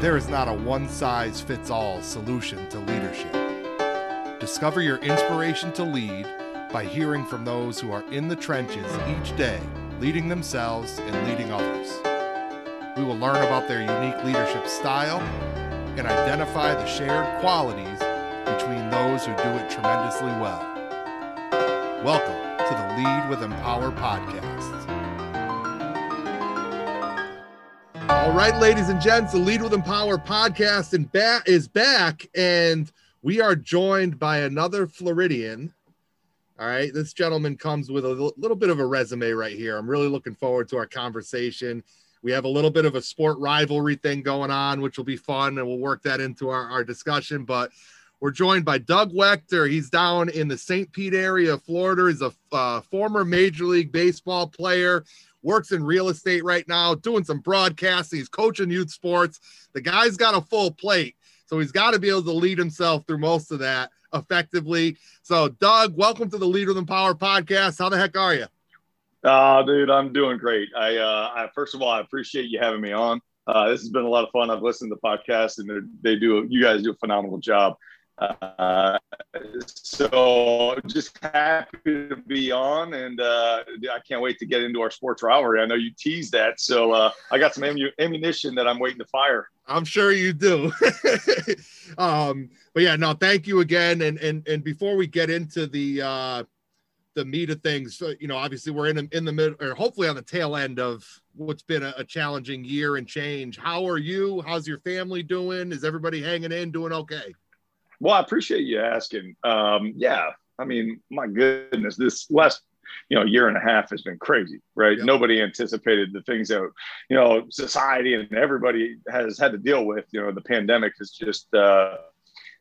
There is not a one size fits all solution to leadership. Discover your inspiration to lead by hearing from those who are in the trenches each day, leading themselves and leading others. We will learn about their unique leadership style and identify the shared qualities between those who do it tremendously well. Welcome to the Lead with Empower podcast. All right, ladies and gents, the Lead with Empower podcast and ba- is back, and we are joined by another Floridian. All right, this gentleman comes with a little, bit of a resume right here. I'm really looking forward to our conversation. We have a little bit of a sport rivalry thing going on, which will be fun, and we'll work that into our, our discussion. But we're joined by Doug Waechter. He's down in the St. Pete area of Florida. He's a uh, former Major League Baseball player, works in real estate right now, doing some broadcasting. He's coaching youth sports. The guy's got a full plate, so he's got to be able to lead himself through most of that effectively. So, Doug, welcome to the Lead with Empower podcast. How the heck are you? Oh, dude, I'm doing great. I, uh, I first of all, I appreciate you having me on. Uh, this has been a lot of fun. I've listened to the podcast, and they do. You guys do a phenomenal job. Uh, so just happy to be on, and uh, I can't wait to get into our sports rivalry. I know you teased that, so uh, I got some ammunition that I'm waiting to fire. I'm sure you do. um, but yeah, no, thank you again. And and and before we get into the uh, the meat of things, you know, obviously we're in in the middle, or hopefully on the tail end of what's been a, a challenging year and change. How are you? How's your family doing? Is everybody hanging in, doing okay? Well, I appreciate you asking. Um, yeah, I mean, my goodness, this last you know year and a half has been crazy, right? Yep. Nobody anticipated the things that you know society and everybody has had to deal with. You know, the pandemic has just uh,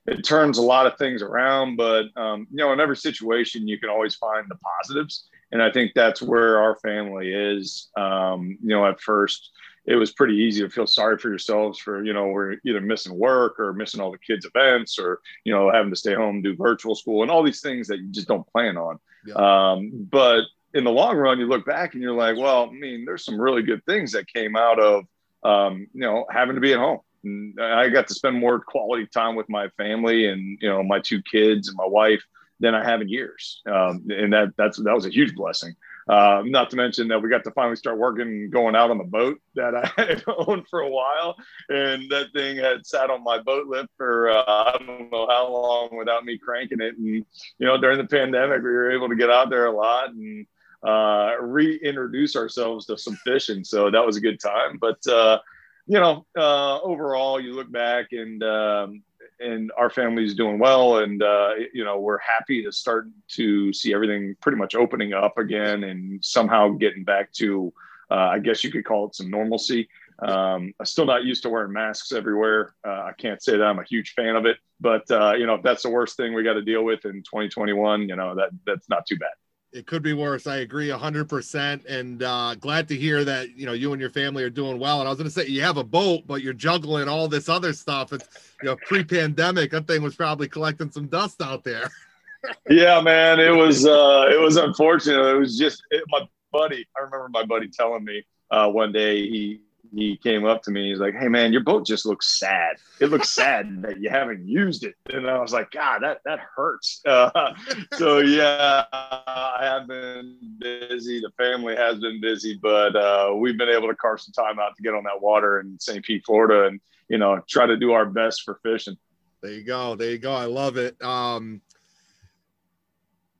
it turns a lot of things around, but um, you know, in every situation, you can always find the positives, and I think that's where our family is. Um, you know, at first it was pretty easy to feel sorry for yourselves for you know we're either missing work or missing all the kids events or you know having to stay home do virtual school and all these things that you just don't plan on. Yeah. um, but in the long run you look back and you're like well i mean there's some really good things that came out of um, you know having to be at home. And i got to spend more quality time with my family and you know my two kids and my wife than i have in years. Um, and that that's that was a huge blessing uh, not to mention that we got to finally start working, going out on the boat that I had owned for a while, and that thing had sat on my boat lift for uh, I don't know how long without me cranking it. And you know, during the pandemic, we were able to get out there a lot and uh, reintroduce ourselves to some fishing. So that was a good time. But uh, you know, uh, overall, you look back and um, and our family is doing well and uh, you know we're happy to start to see everything pretty much opening up again and somehow getting back to uh, i guess you could call it some normalcy. Um, i'm still not used to wearing masks everywhere. Uh, i can't say that i'm a huge fan of it but uh, you know if that's the worst thing we got to deal with in 2021 you know that that's not too bad it could be worse. I agree 100%. And uh, glad to hear that, you know, you and your family are doing well. And I was going to say, you have a boat, but you're juggling all this other stuff. It's, you know, pre pandemic, that thing was probably collecting some dust out there. yeah, man. It was, uh, it was unfortunate. It was just it, my buddy. I remember my buddy telling me uh, one day he, he came up to me. He's like, "Hey, man, your boat just looks sad. It looks sad that you haven't used it." And I was like, "God, that that hurts." Uh, so yeah, I have been busy. The family has been busy, but uh, we've been able to carve some time out to get on that water in St. Pete, Florida, and you know, try to do our best for fishing. There you go. There you go. I love it. Um,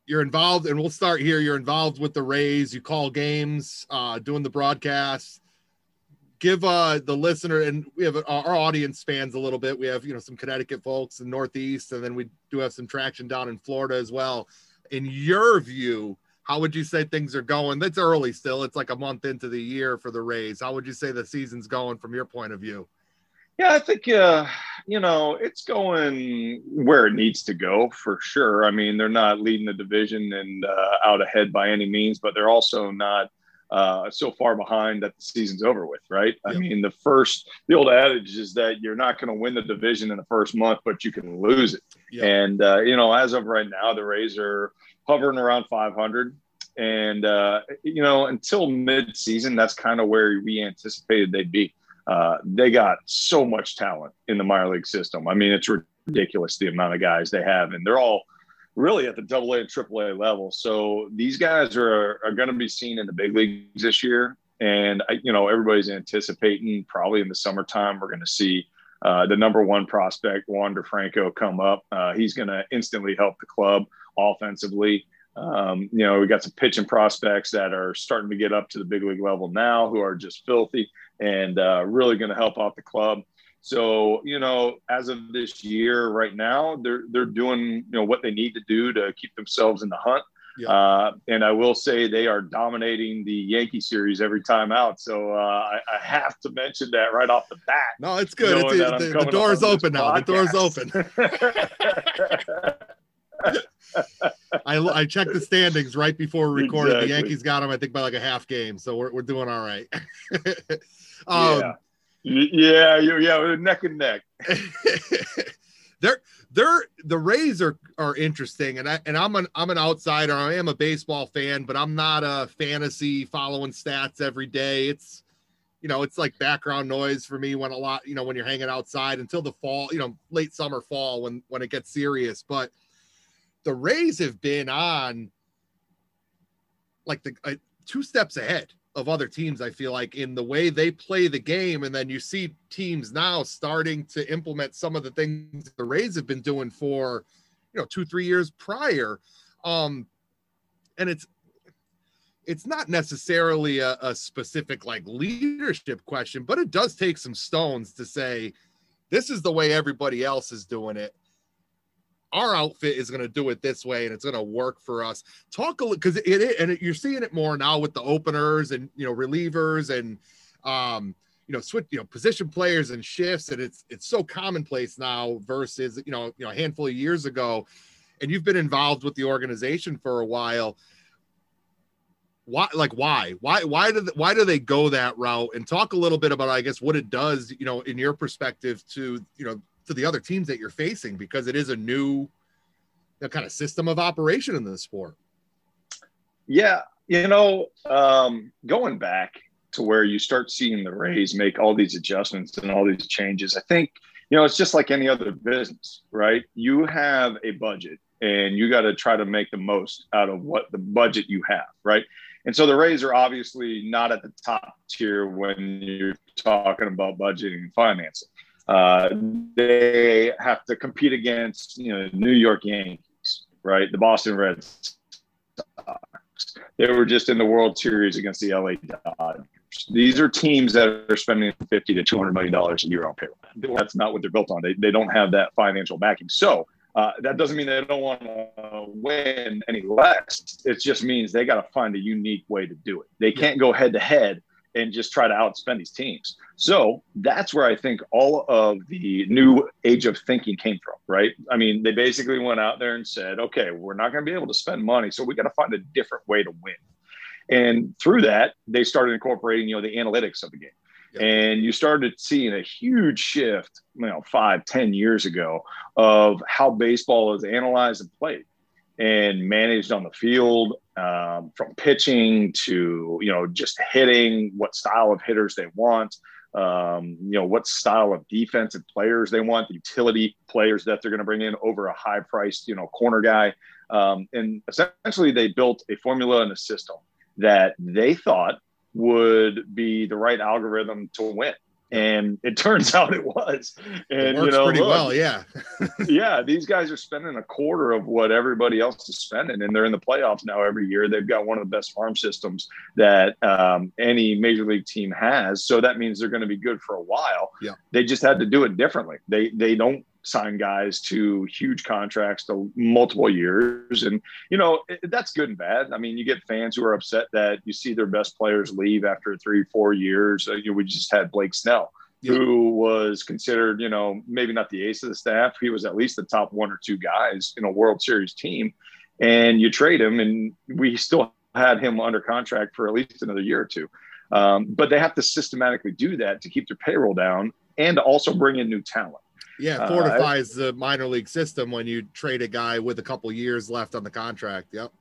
you're involved, and we'll start here. You're involved with the Rays. You call games, uh, doing the broadcasts give uh the listener and we have our audience spans a little bit. We have you know some connecticut folks in northeast and then we do have some traction down in florida as well. In your view how would you say things are going? That's early still. It's like a month into the year for the rays. How would you say the season's going from your point of view? Yeah i think uh you know it's going where it needs to go for sure. I mean they're not leading the division and uh, out ahead by any means but they're also not uh, so far behind that the season's over with, right? Yep. I mean, the first, the old adage is that you're not going to win the division in the first month, but you can lose it. Yep. And, uh, you know, as of right now, the Rays are hovering around 500. And, uh, you know, until mid season, that's kind of where we anticipated they'd be. Uh, they got so much talent in the minor league system. I mean, it's ridiculous the amount of guys they have, and they're all really at the double A and triple A level. So these guys are, are going to be seen in the big leagues this year. And, I, you know, everybody's anticipating probably in the summertime, we're going to see uh, the number one prospect, Wander Franco, come up. Uh, he's going to instantly help the club offensively. Um, you know, we got some pitching prospects that are starting to get up to the big league level now who are just filthy and uh, really going to help out the club. So, you know, as of this year, right now, they're they're doing you know what they need to do to keep themselves in the hunt. Yeah. Uh, and I will say they are dominating the Yankee series every time out. So uh, I, I, have to mention that right off the bat. No, it's good. It's, the, the door's open now. The door's open. I, I checked the standings right before we recorded. Exactly. The Yankees got them, I think, by like a half game. So we're, we're doing all right. um, yeah. Yeah, yeah, we're neck and neck. they're they're the Rays are are interesting, and I and I'm an I'm an outsider. I am a baseball fan, but I'm not a fantasy following stats every day. It's you know, it's like background noise for me when a lot, you know, when you're hanging outside until the fall, you know, late summer, fall when when it gets serious. But the Rays have been on like the uh, two steps ahead of other teams, I feel like, in the way they play the game. And then you see teams now starting to implement some of the things the Rays have been doing for, you know, two, three years prior. Um, and it's it's not necessarily a, a specific like leadership question, but it does take some stones to say this is the way everybody else is doing it our outfit is going to do it this way and it's going to work for us. Talk a little because it, it and it, you're seeing it more now with the openers and you know relievers and um you know switch you know position players and shifts and it's it's so commonplace now versus you know you know a handful of years ago and you've been involved with the organization for a while. Why like why? Why why do they, why do they go that route? And talk a little bit about i guess what it does you know in your perspective to you know to the other teams that you're facing because it is a new kind of system of operation in the sport. Yeah, you know, um, going back to where you start seeing the Rays make all these adjustments and all these changes, I think you know it's just like any other business, right? You have a budget and you got to try to make the most out of what the budget you have, right? And so the Rays are obviously not at the top tier when you're talking about budgeting and financing. Uh, they have to compete against you know New York Yankees, right? The Boston Red Sox. They were just in the World Series against the LA Dodgers. These are teams that are spending 50 to 200 million dollars a year on payroll. That's not what they're built on. They, they don't have that financial backing. So uh, that doesn't mean they don't want to win any less. It just means they got to find a unique way to do it. They can't go head to head and just try to outspend these teams. So that's where I think all of the new age of thinking came from, right? I mean, they basically went out there and said, okay, we're not going to be able to spend money, so we got to find a different way to win. And through that, they started incorporating, you know, the analytics of the game. And you started seeing a huge shift, you know, five, ten years ago of how baseball is analyzed and played and managed on the field um, from pitching to you know just hitting what style of hitters they want um, you know what style of defensive players they want the utility players that they're going to bring in over a high priced you know corner guy. Um, and essentially they built a formula and a system that they thought would be the right algorithm to win and it turns out it was. And it you know, pretty look, well, yeah, yeah. These guys are spending a quarter of what everybody else is spending, and they're in the playoffs now every year. They've got one of the best farm systems that um, any major league team has. So that means they're going to be good for a while. Yeah, they just had to do it differently. They they don't sign guys to huge contracts to multiple years. And, you know, that's good and bad. I mean, you get fans who are upset that you see their best players leave after three, four years. Uh, you know, we just had Blake Snell. Yeah. Who was considered, you know, maybe not the ace of the staff. He was at least the top one or two guys in a World Series team. And you trade him, and we still had him under contract for at least another year or two. Um, but they have to systematically do that to keep their payroll down and to also bring in new talent. Yeah, fortifies uh, the minor league system when you trade a guy with a couple years left on the contract. Yep.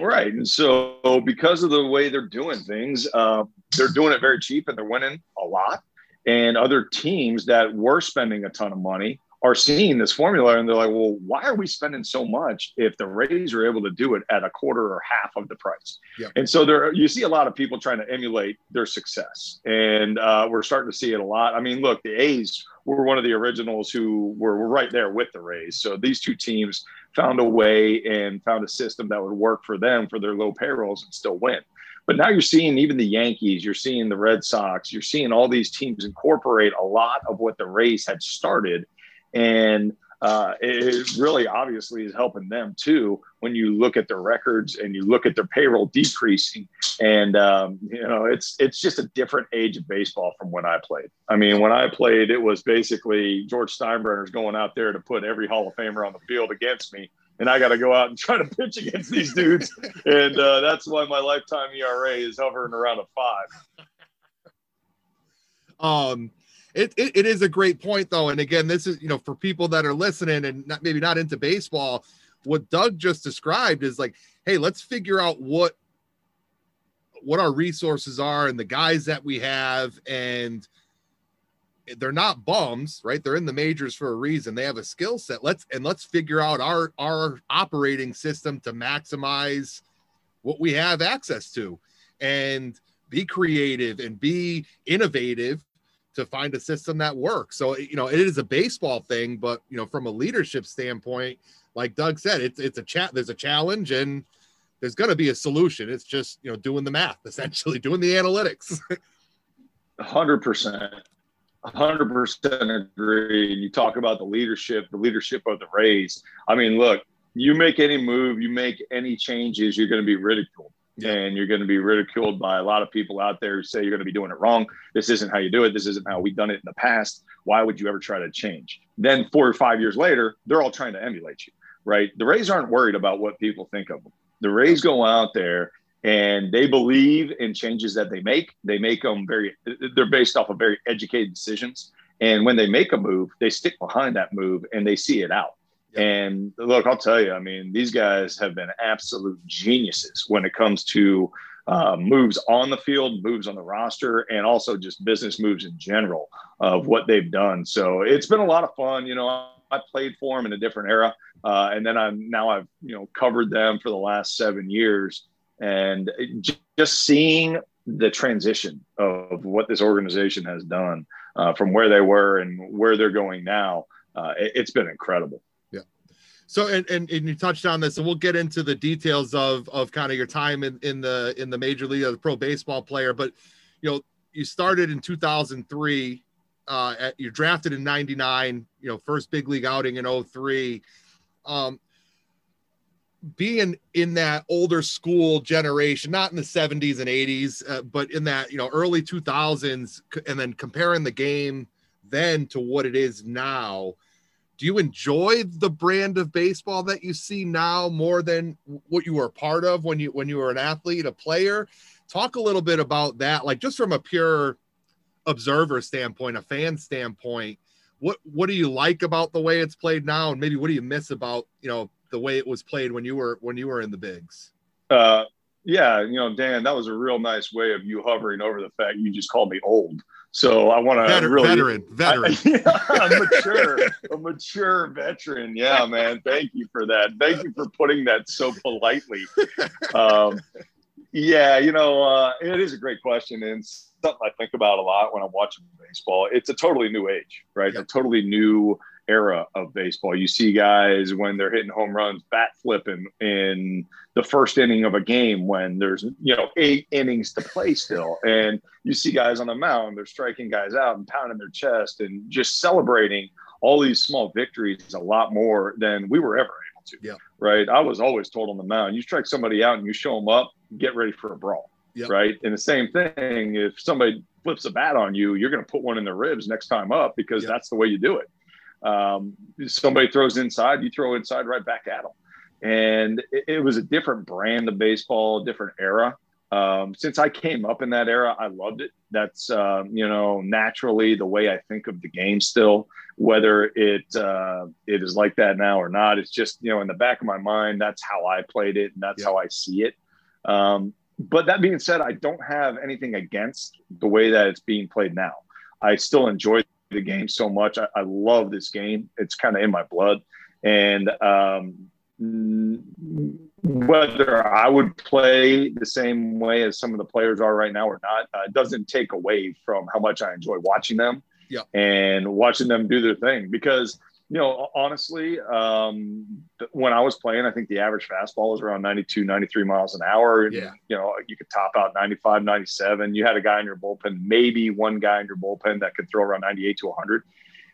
Right. And so, because of the way they're doing things, uh, they're doing it very cheap and they're winning a lot. And other teams that were spending a ton of money are seeing this formula and they're like, well, why are we spending so much if the Rays are able to do it at a quarter or half of the price? Yep. And so there, you see a lot of people trying to emulate their success, and uh, we're starting to see it a lot. I mean, look, the A's were one of the originals who were, were right there with the Rays. So these two teams found a way and found a system that would work for them for their low payrolls and still win. But now you're seeing even the Yankees, you're seeing the Red Sox, you're seeing all these teams incorporate a lot of what the Rays had started and uh, it really obviously is helping them too when you look at their records and you look at their payroll decreasing. And um, you know it's it's just a different age of baseball from when i played. I mean when i played it was basically george steinbrenner's going out there to put every hall of famer on the field against me. And i got to go out and try to pitch against these dudes. And uh, that's why my lifetime era is hovering around a five. Um it, it, it is a great point though. And again this is you know for people that are listening and not, maybe not into baseball what doug just described is like hey let's figure out what what our resources are and the guys that we have. And they're not bums right? They're in the majors for a reason. They have a skill set. Let's and let's figure out our our operating system to maximize what we have access to and be creative and be innovative to find a system that works. So you know, it is a baseball thing, but you know, from a leadership standpoint, like Doug said, it's it's a chat. There's a challenge, and there's going to be a solution. It's just you know doing the math, essentially doing the analytics. Hundred percent. 100% agree. You talk about the leadership, the leadership of the Rays. I mean, look, you make any move, you make any changes, you're going to be ridiculed and you're going to be ridiculed by a lot of people out there who say you're going to be doing it wrong. This isn't how you do it. This isn't how we've done it in the past. Why would you ever try to change? Then four or five years later, they're all trying to emulate you, right? The Rays aren't worried about what people think of them. The Rays go out there and they believe in changes that they make. They make them very, they're based off of very educated decisions. And when they make a move, they stick behind that move and they see it out. And look, I'll tell you, I mean, these guys have been absolute geniuses when it comes to uh, moves on the field, moves on the roster, and also just business moves in general of what they've done. So it's been a lot of fun. You know, I played for them in a different era, uh, and then I'm now I've you know covered them for the last seven years, and just seeing the transition of what this organization has done uh, from where they were and where they're going now, uh, it, it's been incredible. So and, and, and you touched on this, and we'll get into the details of of kind of your time in, in the in the major league as a pro baseball player. But you know, you started in 2003. Uh, at, you're drafted in 99 you know first big league outing in 03 um being in that older school generation not in the 70s and 80s uh, but in that you know early 2000s and then comparing the game then to what it is now do you enjoy the brand of baseball that you see now more than what you were a part of when you when you were an athlete a player? Talk a little bit about that like just from a pure observer standpoint a fan standpoint what what do you like about the way it's played now? And maybe what do you miss about you know the way it was played when you were when you were in the bigs? Uh yeah you know dan that was a real nice way of you hovering over the fact you just called me old so I want to really veteran, veteran, I, yeah, mature, a mature veteran. Yeah, man. Thank you for that. Thank you for putting that so politely. Um, yeah, you know, uh, it is a great question and something I think about a lot when I'm watching baseball. It's a totally new age, right? Yep. A totally new era of baseball. You see guys when they're hitting home runs, bat flipping in the first inning of a game when there's you know eight innings to play still, and you see guys on the mound, they're striking guys out and pounding their chest and just celebrating all these small victories a lot more than we were ever able to. Yeah. Right. I was always told on the mound, you strike somebody out and you show them up, get ready for a brawl. Yep. Right. And the same thing, if somebody flips a bat on you, you're going to put one in the ribs next time up because yep. that's the way you do it. Um, somebody throws inside, you throw inside right back at them. And it, it was a different brand of baseball, a different era. Um, since I came up in that era, I loved it. That's uh, you know naturally the way I think of the game still. Whether it uh, it is like that now or not, it's just you know in the back of my mind that's how I played it and that's yeah. how I see it. Um, but that being said, I don't have anything against the way that it's being played now. I still enjoy the game so much. I, I love this game. It's kind of in my blood. And um, whether I would play the same way as some of the players are right now or not, uh, doesn't take away from how much I enjoy watching them yeah. and watching them do their thing. Because, you know, honestly, um, when I was playing, I think the average fastball was around 92, 93 miles an hour. Yeah. You know, you could top out 95, 97. You had a guy in your bullpen, maybe one guy in your bullpen that could throw around 98 to 100.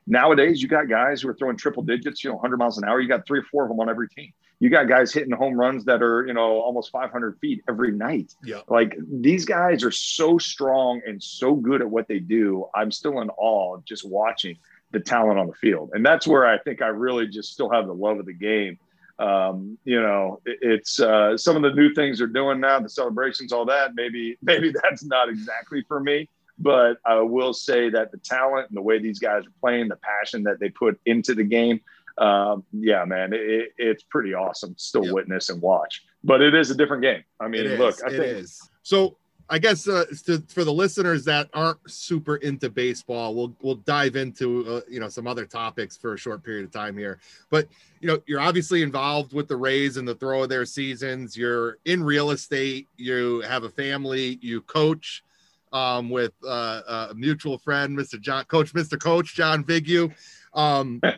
Nowadays, you got guys who are throwing triple digits, you know, 100 miles an hour. You got three or four of them on every team. You got guys hitting home runs that are, you know, almost 500 feet every night. Yeah. Like these guys are so strong and so good at what they do. I'm still in awe just watching the talent on the field. And that's where I think I really just still have the love of the game. Um, you know, it, it's uh, some of the new things they're doing now, the celebrations, all that. Maybe, maybe that's not exactly for me but I will say that the talent and the way these guys are playing, the passion that they put into the game, um, yeah, man, it, it's pretty awesome. Still yep. witness and watch, but it is a different game. I mean, look, I think is. so. I guess uh, to, for the listeners that aren't super into baseball, we'll we'll dive into uh, you know some other topics for a short period of time here. But you know, you're obviously involved with the Rays and the throw of their seasons. You're in real estate. You have a family. You coach um, with uh, a mutual friend, Mr. John, Coach, Mr. Coach John Vigu. Um, a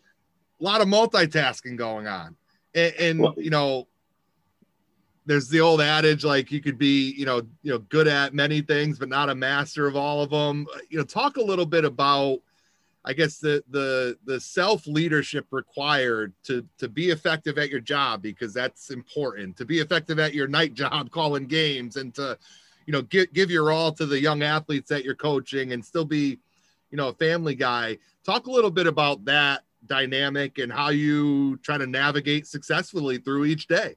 lot of multitasking going on, and, and well, you know, there's the old adage like you could be, you know, you know, good at many things, but not a master of all of them. Uh, you know, talk a little bit about. I guess the the the self leadership required to to be effective at your job because that's important to be effective at your night job calling games and to you know, give, give your all to the young athletes that you're coaching and still be, you know, a family guy. Talk a little bit about that dynamic and how you try to navigate successfully through each day.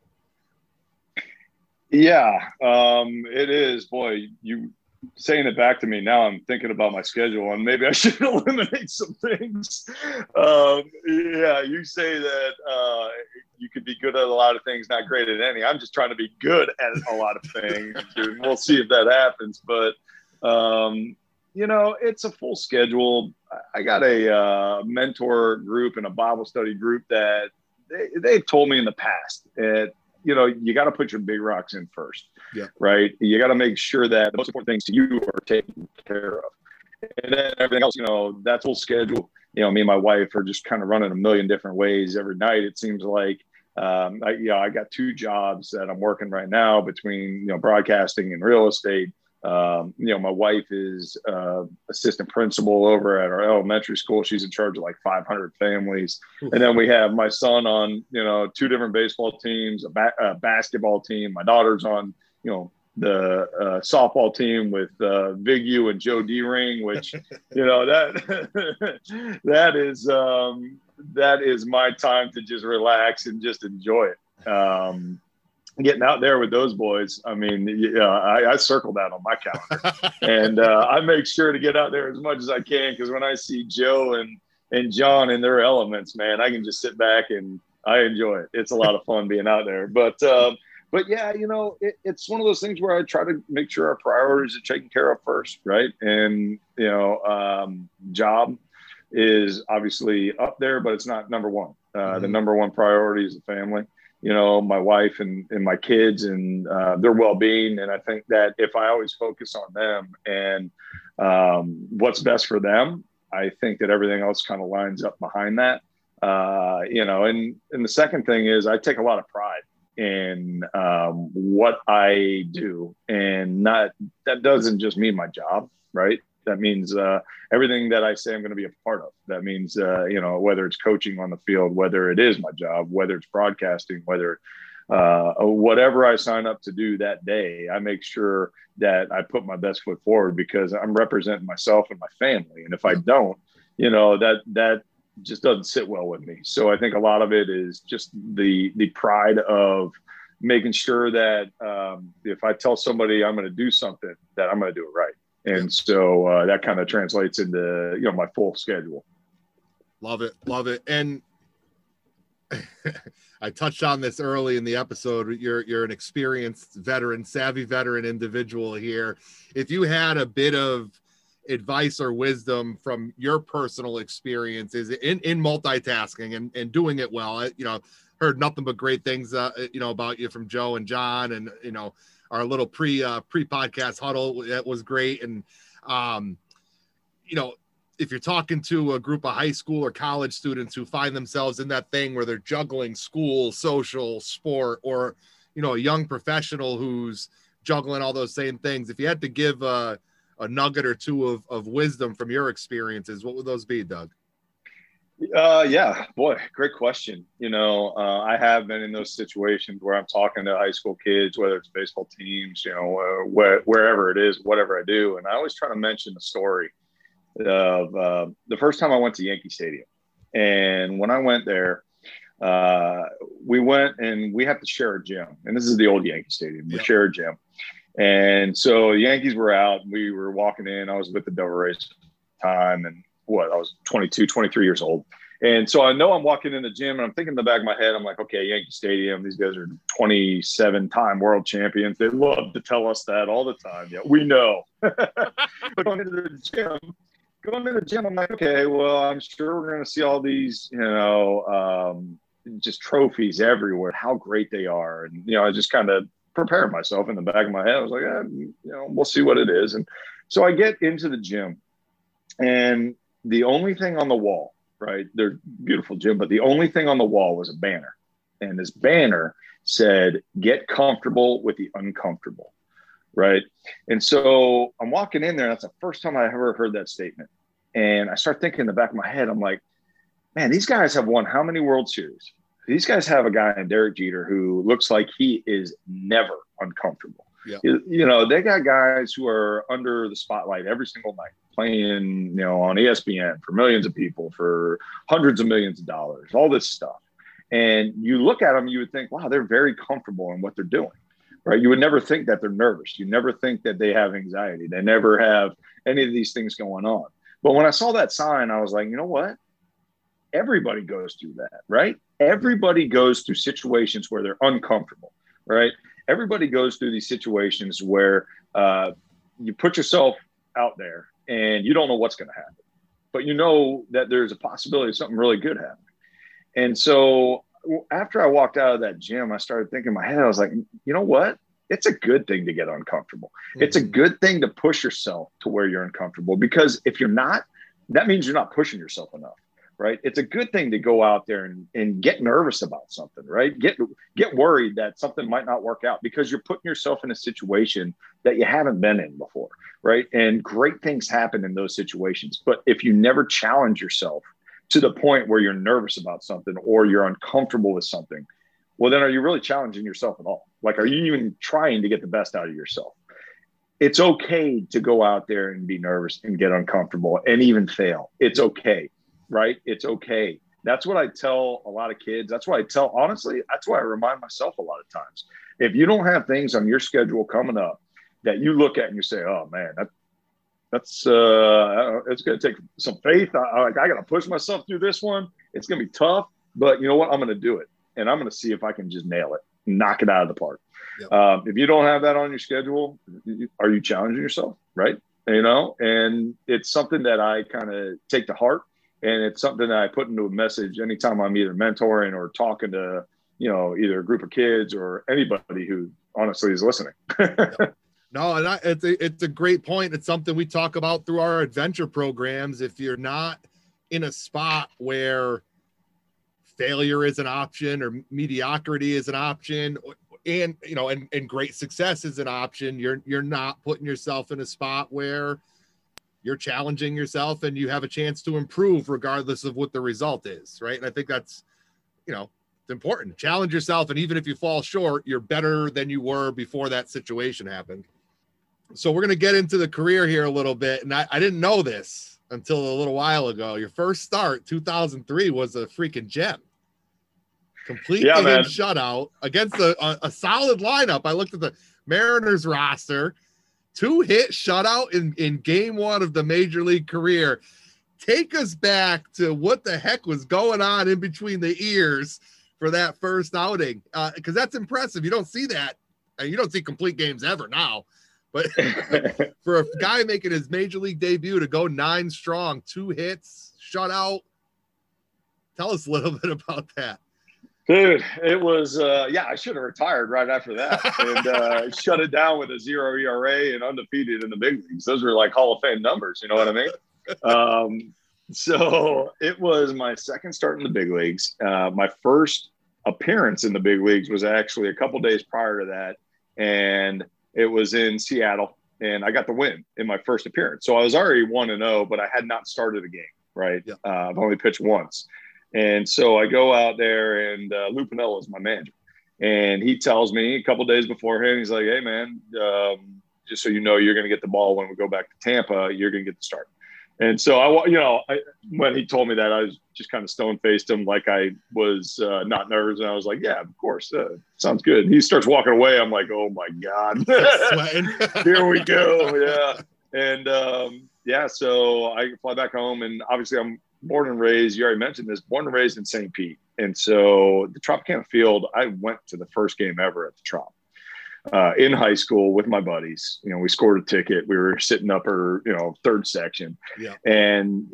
Yeah, um, it is. Boy, you saying it back to me now i'm thinking about my schedule and maybe i should eliminate some things. Um, yeah you say that uh, you could be good at a lot of things not great at any. I'm just trying to be good at a lot of things we'll see if that happens but um, you know it's a full schedule. I got a uh, mentor group and a bible study group that they, they've told me in the past that you know, you got to put your big rocks in first. Yeah. Right. You got to make sure that the most important things to you are taken care of. And then everything else, you know, that's full schedule. You know, me and my wife are just kind of running a million different ways every night. It seems like, um, I, yeah, I got two jobs that I'm working right now between, you know, broadcasting and real estate. Um, you know, my wife is uh, assistant principal over at our elementary school. She's in charge of like 500 families, and then we have my son on, you know, two different baseball teams, a, ba- a basketball team. My daughter's on, you know, the uh, softball team with uh, Vigu and Joe D Ring, which you know that that is um, that is my time to just relax and just enjoy it. Um, getting out there with those boys. I mean, yeah, I, I circle that on my calendar, and uh, I make sure to get out there as much as I can because when I see Joe and and John in their elements, man, I can just sit back and I enjoy it. It's a lot of fun being out there. But uh, but yeah, you know, it, it's one of those things where I try to make sure our priorities are taken care of first, right? And you know, um, job is obviously up there, but it's not number one. Uh, mm-hmm. The number one priority is the family you know, my wife and, and my kids and uh, their well being. And I think that if I always focus on them and um, what's best for them, I think that everything else kind of lines up behind that. Uh, you know, and and the second thing is I take a lot of pride in um, what I do, and not that doesn't just mean my job, right? That means uh, everything that I say I'm going to be a part of. That means, uh, you know, whether it's coaching on the field, whether it is my job, whether it's broadcasting, whether uh, whatever I sign up to do that day, I make sure that I put my best foot forward because I'm representing myself and my family. And if I don't, you know, that that just doesn't sit well with me. So I think a lot of it is just the the pride of making sure that um, if I tell somebody I'm going to do something, that I'm going to do it right and so uh, that kind of translates into you know my full schedule. Love it. Love it. And i touched on this early in the episode. You're you're an experienced veteran savvy veteran individual here. If you had a bit of advice or wisdom from your personal experiences in, in multitasking and, and doing it well. I, you know, heard nothing but great things, uh, you know, about you from Joe and John and, you know, our little pre uh, pre podcast huddle. That was great. And, um, you know, if you're talking to a group of high school or college students who find themselves in that thing where they're juggling school, social, sport, or, you know, a young professional who's juggling all those same things, if you had to give a, a nugget or two of, of wisdom from your experiences, what would those be, Doug? Uh, yeah, boy, great question. You know, uh, I have been in those situations where I'm talking to high school kids, whether it's baseball teams, you know, uh, wh- wherever it is, whatever I do, and I always try to mention the story of uh, the first time I went to Yankee Stadium, and when I went there, uh, we went and we have to share a gym, and this is the old Yankee Stadium. We share a gym, and so the Yankees were out. We were walking in. I was with the Devil Rays time, and what I was 22, 23 years old. And so I know I'm walking in the gym and I'm thinking in the back of my head, I'm like, okay, Yankee Stadium, these guys are 27 time world champions. They love to tell us that all the time. Yeah, we know. but going into the gym, going into the gym, I'm like, okay, well, I'm sure we're going to see all these, you know, um, just trophies everywhere, how great they are. And, you know, I just kind of prepared myself in the back of my head. I was like, eh, you know, we'll see what it is. And so I get into the gym and the only thing on the wall, right? They're beautiful gym, but the only thing on the wall was a banner. And this banner said, get comfortable with the uncomfortable. Right. And so I'm walking in there. That's the first time I ever heard that statement. And I start thinking in the back of my head, I'm like, man, these guys have won how many World Series? These guys have a guy in Derek Jeter who looks like he is never uncomfortable. Yeah. You, you know, they got guys who are under the spotlight every single night playing, you know, on ESPN for millions of people for hundreds of millions of dollars, all this stuff. And you look at them, you would think, wow, they're very comfortable in what they're doing, right? You would never think that they're nervous. You never think that they have anxiety. They never have any of these things going on. But when I saw that sign, I was like, you know what? Everybody goes through that, right? Everybody goes through situations where they're uncomfortable, right? Everybody goes through these situations where uh, you put yourself out there and you don't know what's going to happen, but you know that there's a possibility of something really good happening. And so after I walked out of that gym, I started thinking in my head, I was like, you know what? It's a good thing to get uncomfortable. Mm-hmm. It's a good thing to push yourself to where you're uncomfortable because if you're not, that means you're not pushing yourself enough right? It's a good thing to go out there and, and get nervous about something, right? Get get worried that something might not work out because you're putting yourself in a situation that you haven't been in before, right? And great things happen in those situations. But if you never challenge yourself to the point where you're nervous about something or you're uncomfortable with something, well, then are you really challenging yourself at all? Like, are you even trying to get the best out of yourself? It's okay to go out there and be nervous and get uncomfortable and even fail. It's okay right? It's okay. That's what I tell a lot of kids. That's why I tell, honestly, that's why I remind myself a lot of times. If you don't have things on your schedule coming up that you look at and you say, oh man, that, that's, uh, it's going to take some faith. I, I, I got to push myself through this one. It's going to be tough, but you know what? I'm going to do it. And I'm going to see if I can just nail it, knock it out of the park. Yep. Um, if you don't have that on your schedule, are you challenging yourself? Right. You know, and it's something that I kind of take to heart and it's something that I put into a message anytime I'm either mentoring or talking to you know either a group of kids or anybody who honestly is listening. No, and I, it's a, it's a great point. It's something we talk about through our adventure programs. If you're not in a spot where failure is an option or mediocrity is an option and you know and, and great success is an option you're you're not putting yourself in a spot where you're challenging yourself and you have a chance to improve regardless of what the result is right? And i think that's you know it's important. Challenge yourself and even if you fall short you're better than you were before that situation happened. So we're going to get into the career here a little bit and I, I didn't know this until a little while ago. Your first start 2003 was a freaking gem. Complete yeah, shutout against a, a, a solid lineup. I looked at the mariners roster two hit shutout in, in game one of the major league career. Take us back to what the heck was going on in between the ears for that first outing. Because uh, that's impressive. You don't see that. And you don't see complete games ever now. But for a guy making his major league debut to go nine strong, two hits, shutout, tell us a little bit about that. Dude, it was uh, yeah. I should have retired right after that and uh, shut it down with a zero ERA and undefeated in the big leagues. Those were like Hall of Fame numbers. You know what I mean? Um, so it was my second start in the big leagues. Uh, my first appearance in the big leagues was actually a couple days prior to that, and it was in Seattle, and I got the win in my first appearance. So I was already one and zero, oh, but I had not started a game. Right, yeah. uh, I've only pitched once, and so I go out there, and uh, Lou Piniella is my manager, and he tells me a couple days beforehand, he's like, "Hey, man." Um, just so you know, you're going to get the ball when we go back to Tampa. You're going to get the start. And so I, you know, I, when he told me that, I was just kind of stone faced him like I was uh, not nervous, and I was like, "Yeah, of course, uh, sounds good." And he starts walking away. I'm like, "Oh my god, here we go!" Yeah, and um, yeah, so I fly back home, and obviously I'm born and raised. You already mentioned this, born and raised in St. Pete, and so the Tropicana Field. I went to the first game ever at the Trop uh, in high school with my buddies. You know, we scored a ticket. We were sitting up or you know third section, yeah. and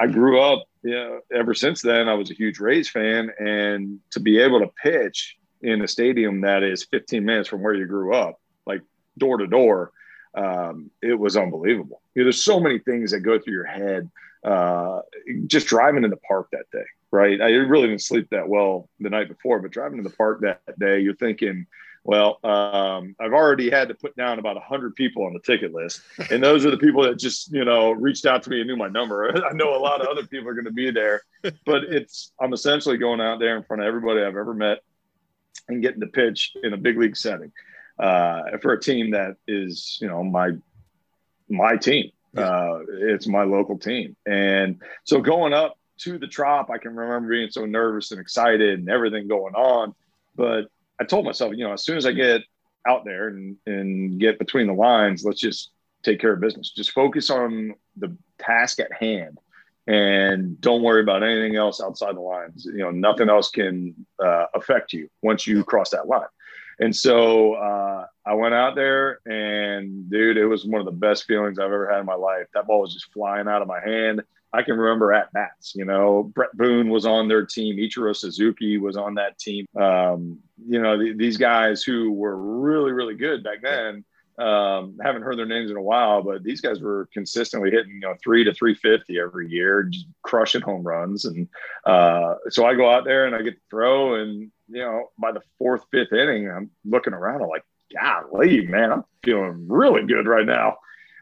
I grew up. You know, ever since then, I was a huge Rays fan, and to be able to pitch in a stadium that is 15 minutes from where you grew up, like door to door, um, it was unbelievable. You know, there's so many things that go through your head uh, just driving in the park that day. Right, I really didn't sleep that well the night before, but driving in the park that day, you're thinking well, um, I've already had to put down about 100 people on the ticket list. And those are the people that just, you know, reached out to me and knew my number. I know a lot of other people are going to be there, but it's, I'm essentially going out there in front of everybody I've ever met and getting to pitch in a big league setting uh, for a team that is, you know, my, my team. Uh, it's my local team. And so going up to the trop, I can remember being so nervous and excited and everything going on. But I told myself, you know, as soon as I get out there and, and get between the lines, let's just take care of business. Just focus on the task at hand and don't worry about anything else outside the lines. You know, nothing else can uh, affect you once you cross that line. And so uh, I went out there, and dude, it was one of the best feelings I've ever had in my life. That ball was just flying out of my hand. I can remember at bats. You know, Bret Boone was on their team. Ichiro Suzuki was on that team. Um, you know, th- these guys who were really, really good back then. Um, haven't heard their names in a while, but these guys were consistently hitting, you know, three to 350 every year, just crushing home runs. And uh, so I go out there and I get to throw. And, you know, by the fourth, fifth inning, I'm looking around. I'm like, golly, man, I'm feeling really good right now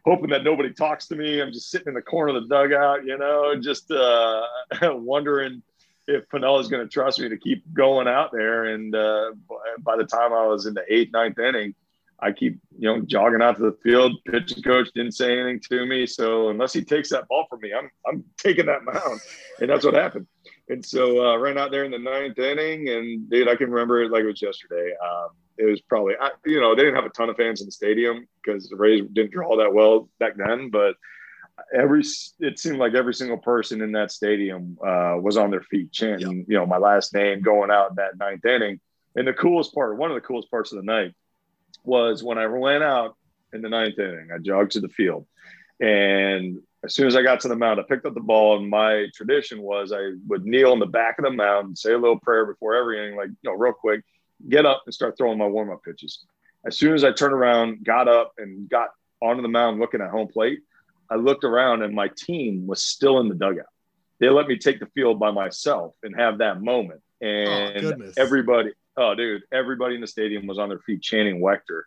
hoping that nobody talks to me. I'm just sitting in the corner of the dugout, you know, just uh, wondering if Piniella's going to trust me to keep going out there. And uh, by the time I was in the eighth, ninth inning, I keep, you know, jogging out to the field. Pitching coach didn't say anything to me. So unless he takes that ball from me, I'm, I'm taking that mound. And that's what happened. And so uh, ran out there in the ninth inning. And dude, I can remember it like it was yesterday. Um, it was probably you know they didn't have a ton of fans in the stadium because the Rays didn't draw that well back then, but every it seemed like every single person in that stadium uh, was on their feet chanting yep. you know my last name going out in that ninth inning. And the coolest part, one of the coolest parts of the night, was when I went out in the ninth inning. I jogged to the field, and as soon as I got to the mound, I picked up the ball, and my tradition was I would kneel in the back of the mound, and say a little prayer before every inning, like you know, real quick, get up and start throwing my warm up pitches. As soon as I turned around, got up and got onto the mound looking at home plate, I looked around and my team was still in the dugout. They let me take the field by myself and have that moment. And oh, everybody, oh, dude, everybody in the stadium was on their feet chanting Waechter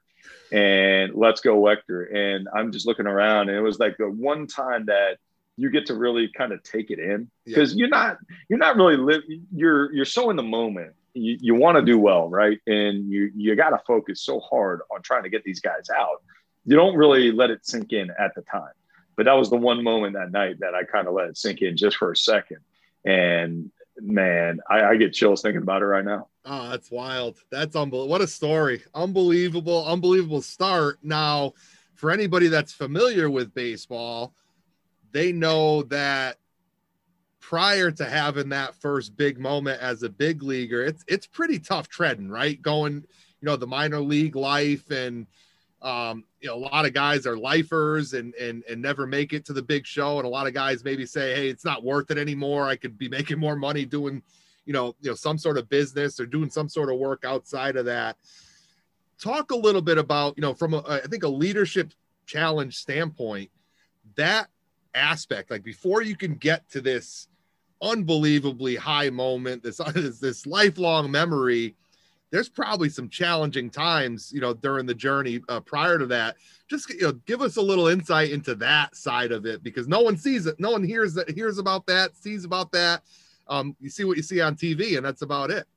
and let's go Waechter. And I'm just looking around and it was like the one time that you get to really kind of take it in because yeah. you're not, you're not really living, you're, you're so in the moment you, you want to do well, right? And you you got to focus so hard on trying to get these guys out. You don't really let it sink in at the time. But that was the one moment that night that I kind of let it sink in just for a second. And man, I, I get chills thinking about it right now. Oh, that's wild. That's unbelievable. What a story. Unbelievable, unbelievable start. Now, for anybody that's familiar with baseball, they know that prior to having that first big moment as a big leaguer, it's it's pretty tough treading, right? Going, you know, the minor league life and um, you know, a lot of guys are lifers and and and never make it to the big show, and a lot of guys maybe say, "Hey, it's not worth it anymore. I could be making more money doing, you know, you know, some sort of business or doing some sort of work outside of that." Talk a little bit about, you know, from a, I think a leadership challenge standpoint, that aspect, like before you can get to this unbelievably high moment, this this, this lifelong memory there's probably some challenging times, you know, during the journey uh, prior to that. Just you know, give us a little insight into that side of it because no one sees it, no one hears that, hears about that, sees about that. Um, you see what you see on TV, and that's about it.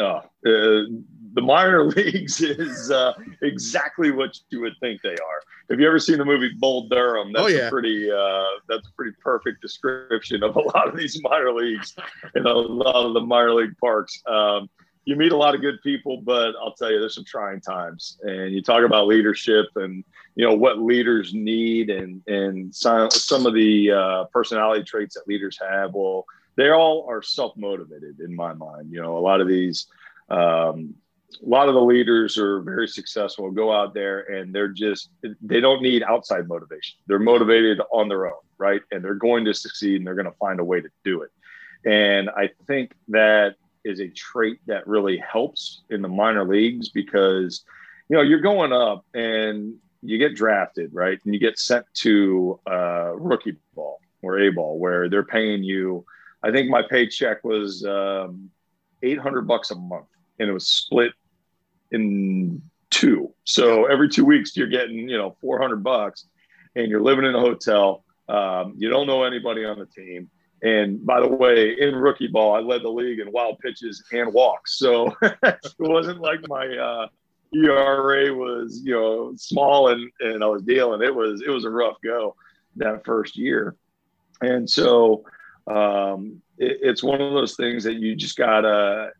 Oh, uh, the minor leagues is uh, exactly what you would think they are. Have you ever seen the movie Bull Durham? That's oh, yeah. a pretty uh, that's a pretty perfect description of a lot of these minor leagues and a lot of the minor league parks. Um, you meet a lot of good people, but I'll tell you, there's some trying times. And you talk about leadership and you know what leaders need, and and some some of the uh, personality traits that leaders have. Well, they all are self motivated in my mind. You know, a lot of these. Um, a lot of the leaders are very successful go out there and they're just they don't need outside motivation they're motivated on their own right and they're going to succeed and they're going to find a way to do it and i think that is a trait that really helps in the minor leagues because you know you're going up and you get drafted right? And you get sent to uh, rookie ball or a ball where they're paying you i think my paycheck was um, 800 bucks a month and it was split in two. So every two weeks you're getting you know 400 bucks and you're living in a hotel. Um, you don't know anybody on the team and by the way, in rookie ball, I led the league in wild pitches and walks. So it wasn't like my uh, ERA was, you know, small and, and I was dealing. It was it was a rough go that first year. And so um, it, it's one of those things that you just gotta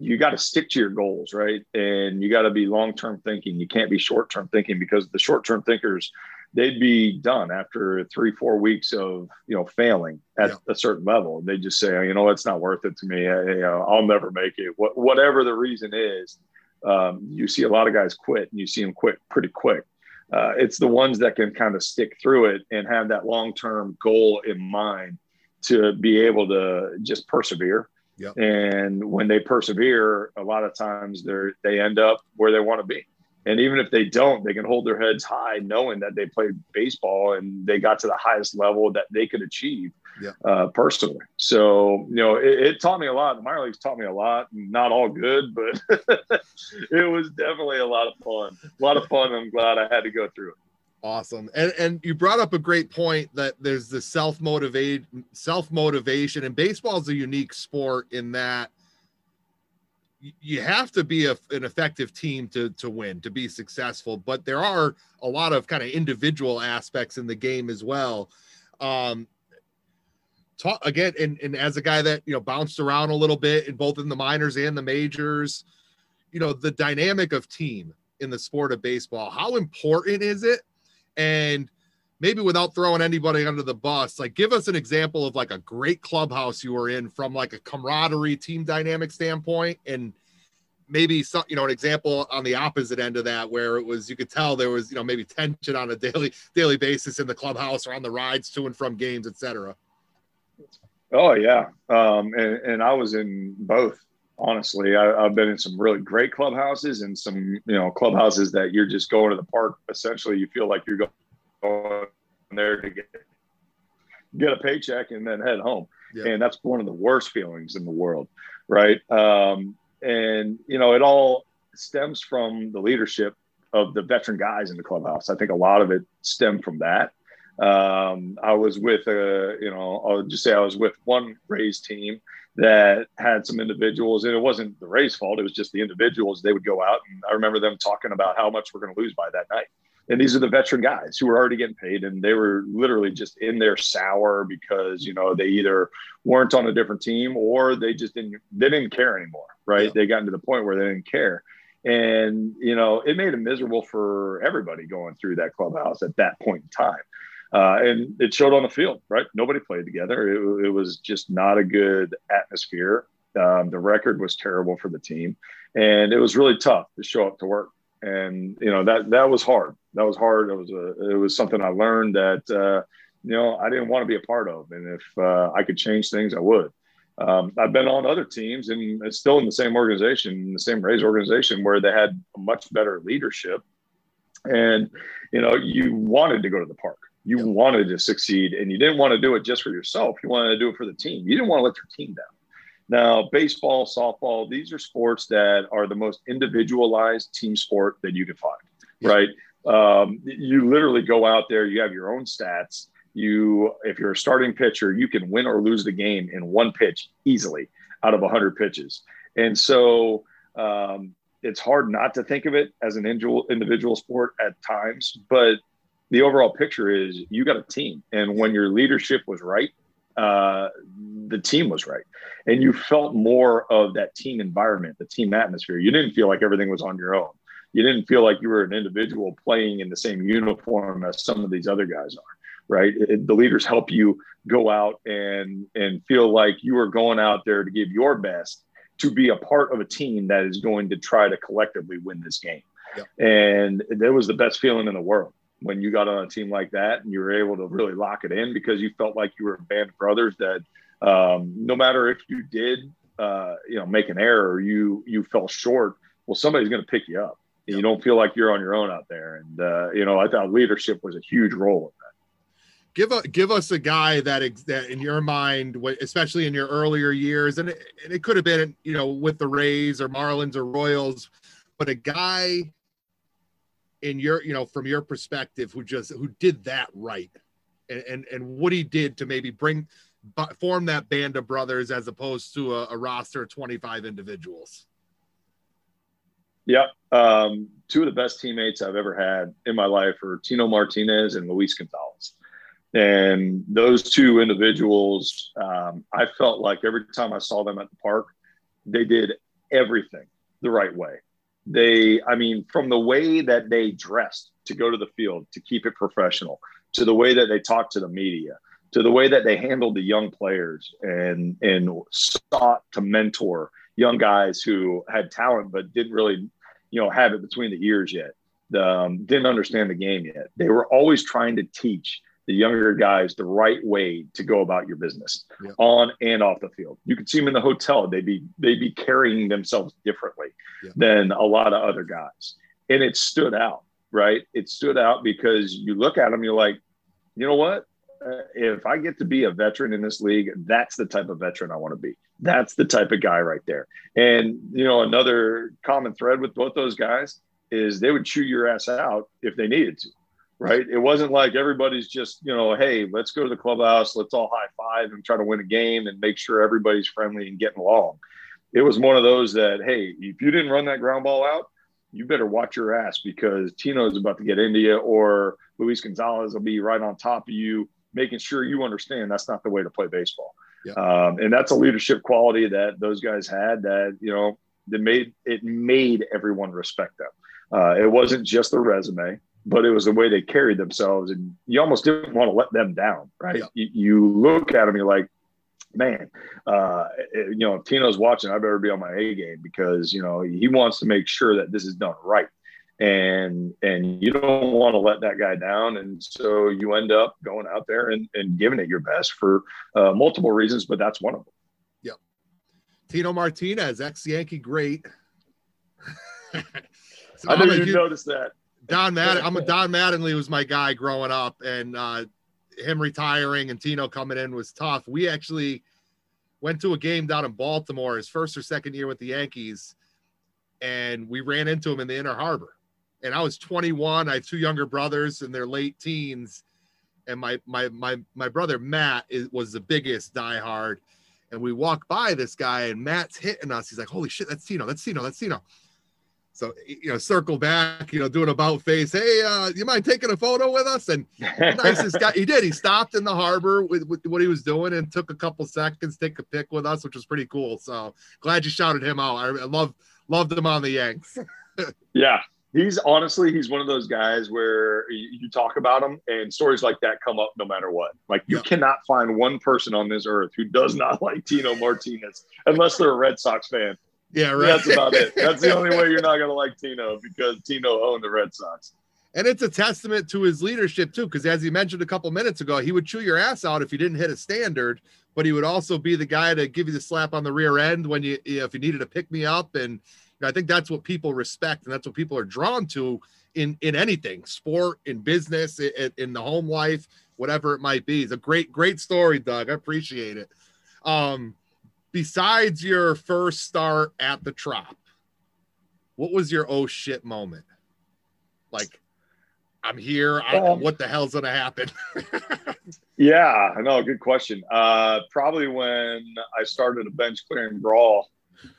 you got to stick to your goals, right? And you got to be long term thinking. You can't be short term thinking because the short term thinkers they'd be done after three, four weeks of you know failing at yeah. a certain level. and They just say, you know, it's not worth it to me. I, you know, I'll never make it. What, whatever the reason is, um, you see a lot of guys quit, and you see them quit pretty quick. Uh, it's the ones that can kind of stick through it and have that long term goal in mind to be able to just persevere. Yep. And when they persevere, a lot of times they they end up where they want to be and even if they don't they can hold their heads high knowing that they played baseball and they got to the highest level that they could achieve yeah. uh, personally. So you know it, it, taught me a lot. The minor leagues taught me a lot. Not all good but it was definitely a lot of fun. A lot of fun. I'm glad i had to go through it. Awesome. And and you brought up a great point that there's the self motivate self motivation and baseball is a unique sport in that you have to be a, an effective team to to win to be successful but there are a lot of kind of individual aspects in the game as well. Um talk again and, and as a guy that you know bounced around a little bit in both in the minors and the majors you know the dynamic of team in the sport of baseball how important is it? And maybe without throwing anybody under the bus like give us an example of like a great clubhouse you were in from like a camaraderie team dynamic standpoint and maybe some you know an example on the opposite end of that where it was you could tell there was you know maybe tension on a daily daily basis in the clubhouse or on the rides to and from games etc oh yeah. Um and, and i was in both honestly. I, have been in some really great clubhouses and some you know clubhouses that you're just going to the park essentially you feel like you're going there to get get a paycheck and then head home. And that's one of the worst feelings in the world, right? Um, and you know, it all stems from the leadership of the veteran guys in the clubhouse. I think a lot of it stemmed from that. Um, I was with a, you know, I'll just say I was with one Rays team that had some individuals, and it wasn't the Rays' fault. It was just the individuals. They would go out, and I remember them talking about how much we're going to lose by that night and these are the veteran guys who were already getting paid and they were literally just in there sour because you know they either weren't on a different team or they just didn't they didn't care anymore right? Yeah. they got to the point where they didn't care. And you know it made it miserable for everybody going through that clubhouse at that point in time. Uh, and it showed on the field right? Nobody played together. It, it was just not a good atmosphere. Um, the record was terrible for the team. And it was really tough to show up to work. And you know that that was hard. That was hard. It was a it was something I learned that uh, you know I didn't want to be a part of, and if uh, I could change things, I would. Um, I've been on other teams and it's still in the same organization, the same Rays organization, where they had much better leadership, and you know you wanted to go to the park. You wanted to succeed, and you didn't want to do it just for yourself. You wanted to do it for the team. You didn't want to let your team down. Now, baseball, softball, these are sports that are the most individualized team sport that you can find, right? Um, you literally go out there, you have your own stats. You, if you're a starting pitcher, you can win or lose the game in one pitch easily out of 100 pitches. And so um, it's hard not to think of it as an individual, sport at times, but the overall picture is you got a team. And when your leadership was right, uh, the team was right. And you felt more of that team environment, the team atmosphere. You didn't feel like everything was on your own. You didn't feel like you were an individual playing in the same uniform as some of these other guys are, right? It, the leaders help you go out and and feel like you are going out there to give your best to be a part of a team that is going to try to collectively win this game. Yep. And that was the best feeling in the world when you got on a team like that and you were able to really lock it in because you felt like you were a band of brothers that um, no matter if you did uh, you know make an error or you you fell short well somebody's going to pick you up you don't feel like you're on your own out there. And uh, you know i thought leadership was a huge role in that. Give a give us a guy that that in your mind especially in your earlier years and it, and it could have been you know with the rays or marlins or royals but a guy in your you know from your perspective who just who did that right and and, and what he did to maybe bring form that band of brothers as opposed to a, a roster of 25 individuals yeah um, two of the best teammates i've ever had in my life are tino martinez and luis gonzalez. And those two individuals um, i felt like every time i saw them at the park they did everything the right way. They i mean from the way that they dressed to go to the field to keep it professional to the way that they talked to the media to the way that they handled the young players and and sought to mentor young guys who had talent but didn't really you know have it between the ears yet um, didn't understand the game yet they were always trying to teach the younger guys the right way to go about your business yeah. on and off the field. You could see them in the hotel; they'd be they'd be carrying themselves differently yeah. than a lot of other guys, and it stood out. Right? It stood out because you look at them, you're like, you know what? Uh, if I get to be a veteran in this league, that's the type of veteran I want to be. That's the type of guy right there. And you know, another common thread with both those guys is they would chew your ass out if they needed to right? It wasn't like everybody's just, you know, hey, let's go to the clubhouse, let's all high five and try to win a game and make sure everybody's friendly and getting along. It was one of those that, hey, if you didn't run that ground ball out, you better watch your ass because Tino's about to get into you or Luis Gonzalez will be right on top of you, making sure you understand that's not the way to play baseball. Yeah. Um, and that's a leadership quality that those guys had that, you know, that made it made everyone respect them. Uh, it wasn't just the resume but it was the way they carried themselves, and you almost didn't want to let them down, right? Yeah. You, you, look at them, you're like, man, uh, you know, if Tino's watching, I better be on my A game because you know he wants to make sure that this is done right, and and you don't want to let that guy down, and so you end up going out there and, and giving it your best for uh, multiple reasons, but that's one of them. Yep. Tino Martinez, ex Yankee great. so I didn't even notice that. Don Madden. I'm a Don Mattingly was my guy growing up, and uh, him retiring and Tino coming in was tough. We actually went to a game down in Baltimore, his first or second year with the Yankees, and we ran into him in the Inner Harbor. And I was 21. I had two younger brothers in their late teens, and my my my my brother Matt is, was the biggest diehard. And we walk by this guy, and Matt's hitting us. He's like, "Holy shit, that's Tino! That's Tino! That's Tino!" So you know, circle back, you know, doing about face. Hey, uh, you mind taking a photo with us? And nicest guy, he did. He stopped in the harbor with, with, what he was doing and took a couple seconds, take a pic with us, which was pretty cool. So glad you shouted him out. I, I love loved him on the Yanks. yeah, he's honestly he's one of those guys where you, talk about him and stories like that come up no matter what. Like you cannot find one person on this earth who does not like Tino Martinez unless they're a Red Sox fan Yeah, right. That's about it. That's the only way you're not gonna like Tino because Tino owned the Red Sox. And it's a testament to his leadership too, because as he mentioned a couple minutes ago, he would chew your ass out if you didn't hit a standard, but he would also be the guy to give you the slap on the rear end when you if you needed to pick me up. And I think that's what people respect, and that's what people are drawn to in in anything, sport, in business, in, in the home life, whatever it might be. It's a great great story, Doug. I appreciate it. Um, besides your first start at the Trop, what was your oh shit moment? Like I'm here. I, um, what the hell's gonna happen? yeah, I know. Good question. Uh, probably when I started a bench clearing brawl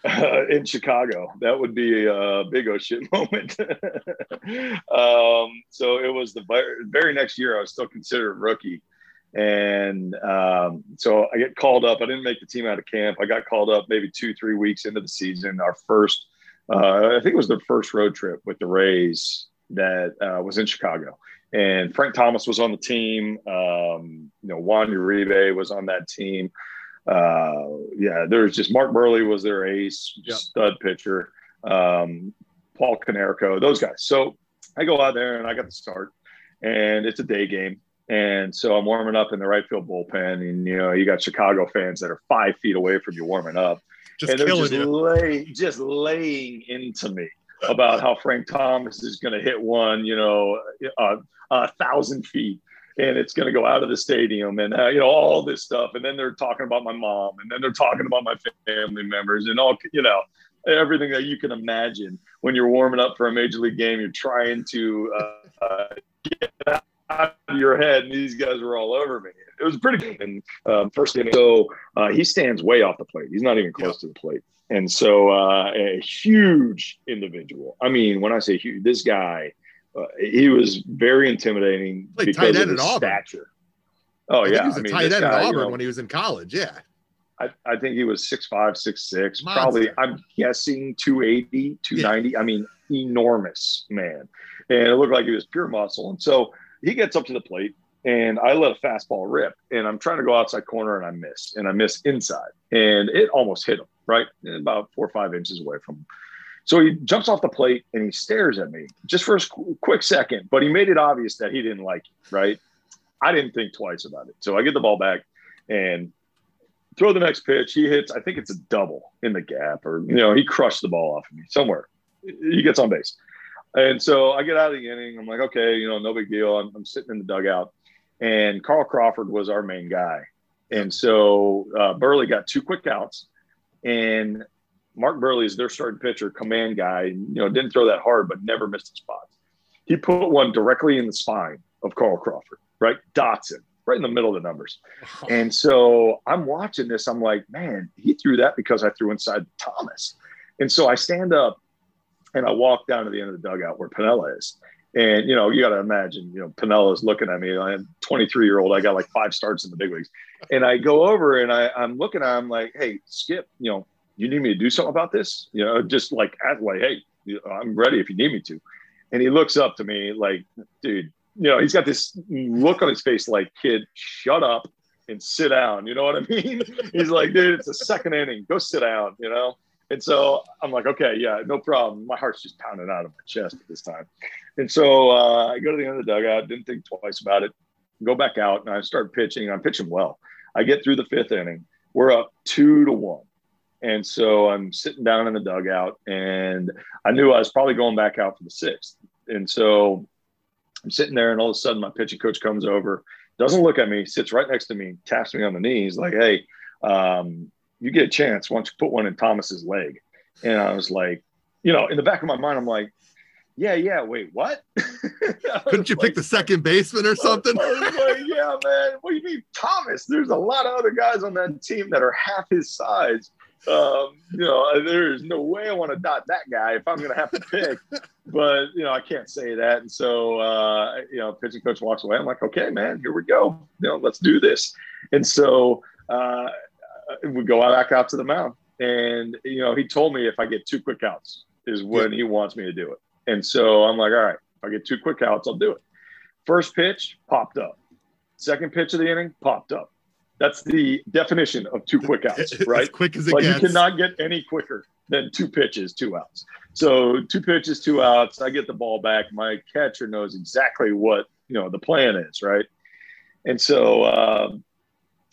uh, in Chicago. That would be a big oh shit moment. um, so it was the very next year. I was still considered rookie, and um, so I get called up. I didn't make the team out of camp. I got called up maybe two, three weeks into the season. Our first, uh, I think it was the first road trip with the Rays that uh, was in Chicago. And Frank Thomas was on the team. Um, you know, Juan Uribe was on that team. Uh, yeah, there's just Mark Buehrle was their ace, stud pitcher. Um, Paul Konerko, those guys. So I go out there and I got the start, and it's a day game. And so I'm warming up in the right field bullpen, and you know you got Chicago fans that are five feet away from you warming up, just and they're just, lay, just laying into me about how Frank Thomas is going to hit one, you know, a, a thousand feet and it's going to go out of the stadium and uh, you know all this stuff. And then they're talking about my mom and then they're talking about my family members and all you know everything that you can imagine. When you're warming up for a major league game you're trying to uh, get out of your head and these guys were all over me. It was pretty good. And um, first inning so uh, he stands way off the plate. He's not even close yeah. to the plate. And so uh, a huge individual. I mean, when I say huge, this guy, uh, he was very intimidating like because of his stature. Oh I yeah, he was a I mean, tight end at Auburn you know, when he was in college. Yeah, I, I think he was six five, six six. Monster. Probably, I'm guessing 280, 290. Yeah. I mean, enormous man, and it looked like he was pure muscle. And so he gets up to the plate, and I let a fastball rip, and I'm trying to go outside corner, and I miss, and I miss inside, and it almost hit him right? About four or five inches away from him. So he jumps off the plate and he stares at me just for a quick second, but he made it obvious that he didn't like it, right? I didn't think twice about it. So I get the ball back and throw the next pitch. He hits, I think it's a double in the gap, or, you know, he crushed the ball off of me somewhere. He gets on base. And so I get out of the inning. I'm like, okay, you know, no big deal. I'm, I'm sitting in the dugout. And Carl Crawford was our main guy. And so uh, Buehrle got two quick outs and Mark Buehrle is their starting pitcher, command guy. You know, didn't throw that hard, but never missed a spot. He put one directly in the spine of Carl Crawford, right? Dotson, right in the middle of the numbers. And so I'm watching this. I'm like, man, he threw that because I threw inside Thomas. And so I stand up and I walk down to the end of the dugout where Piniella is. And you know, you got to imagine, you know, Piniella's looking at me. I'm 23 year old. I got like five starts in the big leagues, and I go over and I, I'm looking at him like, "Hey, Skip, you know, you need me to do something about this? You know, just like like, hey, I'm ready if you need me to." And he looks up to me like, "Dude, you know, he's got this look on his face like, kid, shut up and sit down. You know what I mean? he's like, dude, it's a second inning. Go sit down. You know." And so I'm like, okay, yeah, no problem. My heart's just pounding out of my chest at this time. And so uh, I go to the end of the dugout, didn't think twice about it, go back out, and I start pitching. I'm pitching well. I get through the fifth inning. We're up two to one. And so I'm sitting down in the dugout, and I knew I was probably going back out for the sixth. And so I'm sitting there, and all of a sudden, my pitching coach comes over, doesn't look at me, sits right next to me, taps me on the knee. He's like, hey, um, you get a chance, why don't you put one in Thomas's leg? And I was like, you know, in the back of my mind, I'm like, yeah, yeah, wait, what? Couldn't you like, pick the second baseman or something? Like, yeah, man. What do you mean, Thomas? There's a lot of other guys on that team that are half his size. Um, you know, there's no way I want to dot that guy if I'm going to have to pick. but you know, I can't say that. And so, uh, you know, pitching coach walks away. I'm like, okay, man, here we go. You know, let's do this. And so, uh, uh, we go back out to the mound. And, you know, he told me if I get two quick outs is when he wants me to do it. And so I'm like, all right, if I get two quick outs, I'll do it. First pitch popped up. Second pitch of the inning popped up. That's the definition of two quick outs, right? as quick as it Like gets. you cannot get any quicker than two pitches, two outs. So two pitches, two outs. I get the ball back. My catcher knows exactly what you know the plan is, right? And so um,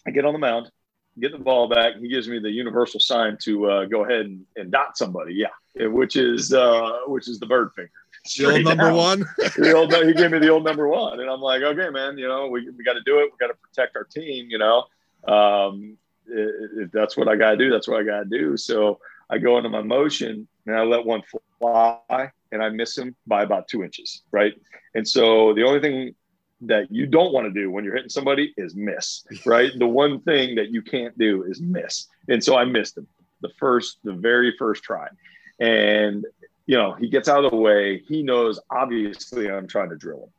I get on the mound, get the ball back. He gives me the universal sign to uh, go ahead and, and dot somebody. Yeah, which is uh, which is the bird finger. the old number down. one. The old, he gave me the old number one, and I'm like, okay, man, you know, we, we got to do it. We got to protect our team. You know, um, if that's what I got to do, that's what I got to do. So I go into my motion and I let one fly, and I miss him by about two inches, right? And so the only thing that you don't want to do when you're hitting somebody is miss, right? the one thing that you can't do is miss. And so I missed him the first, the very first try. And, you know, he gets out of the way. He knows, obviously, I'm trying to drill him.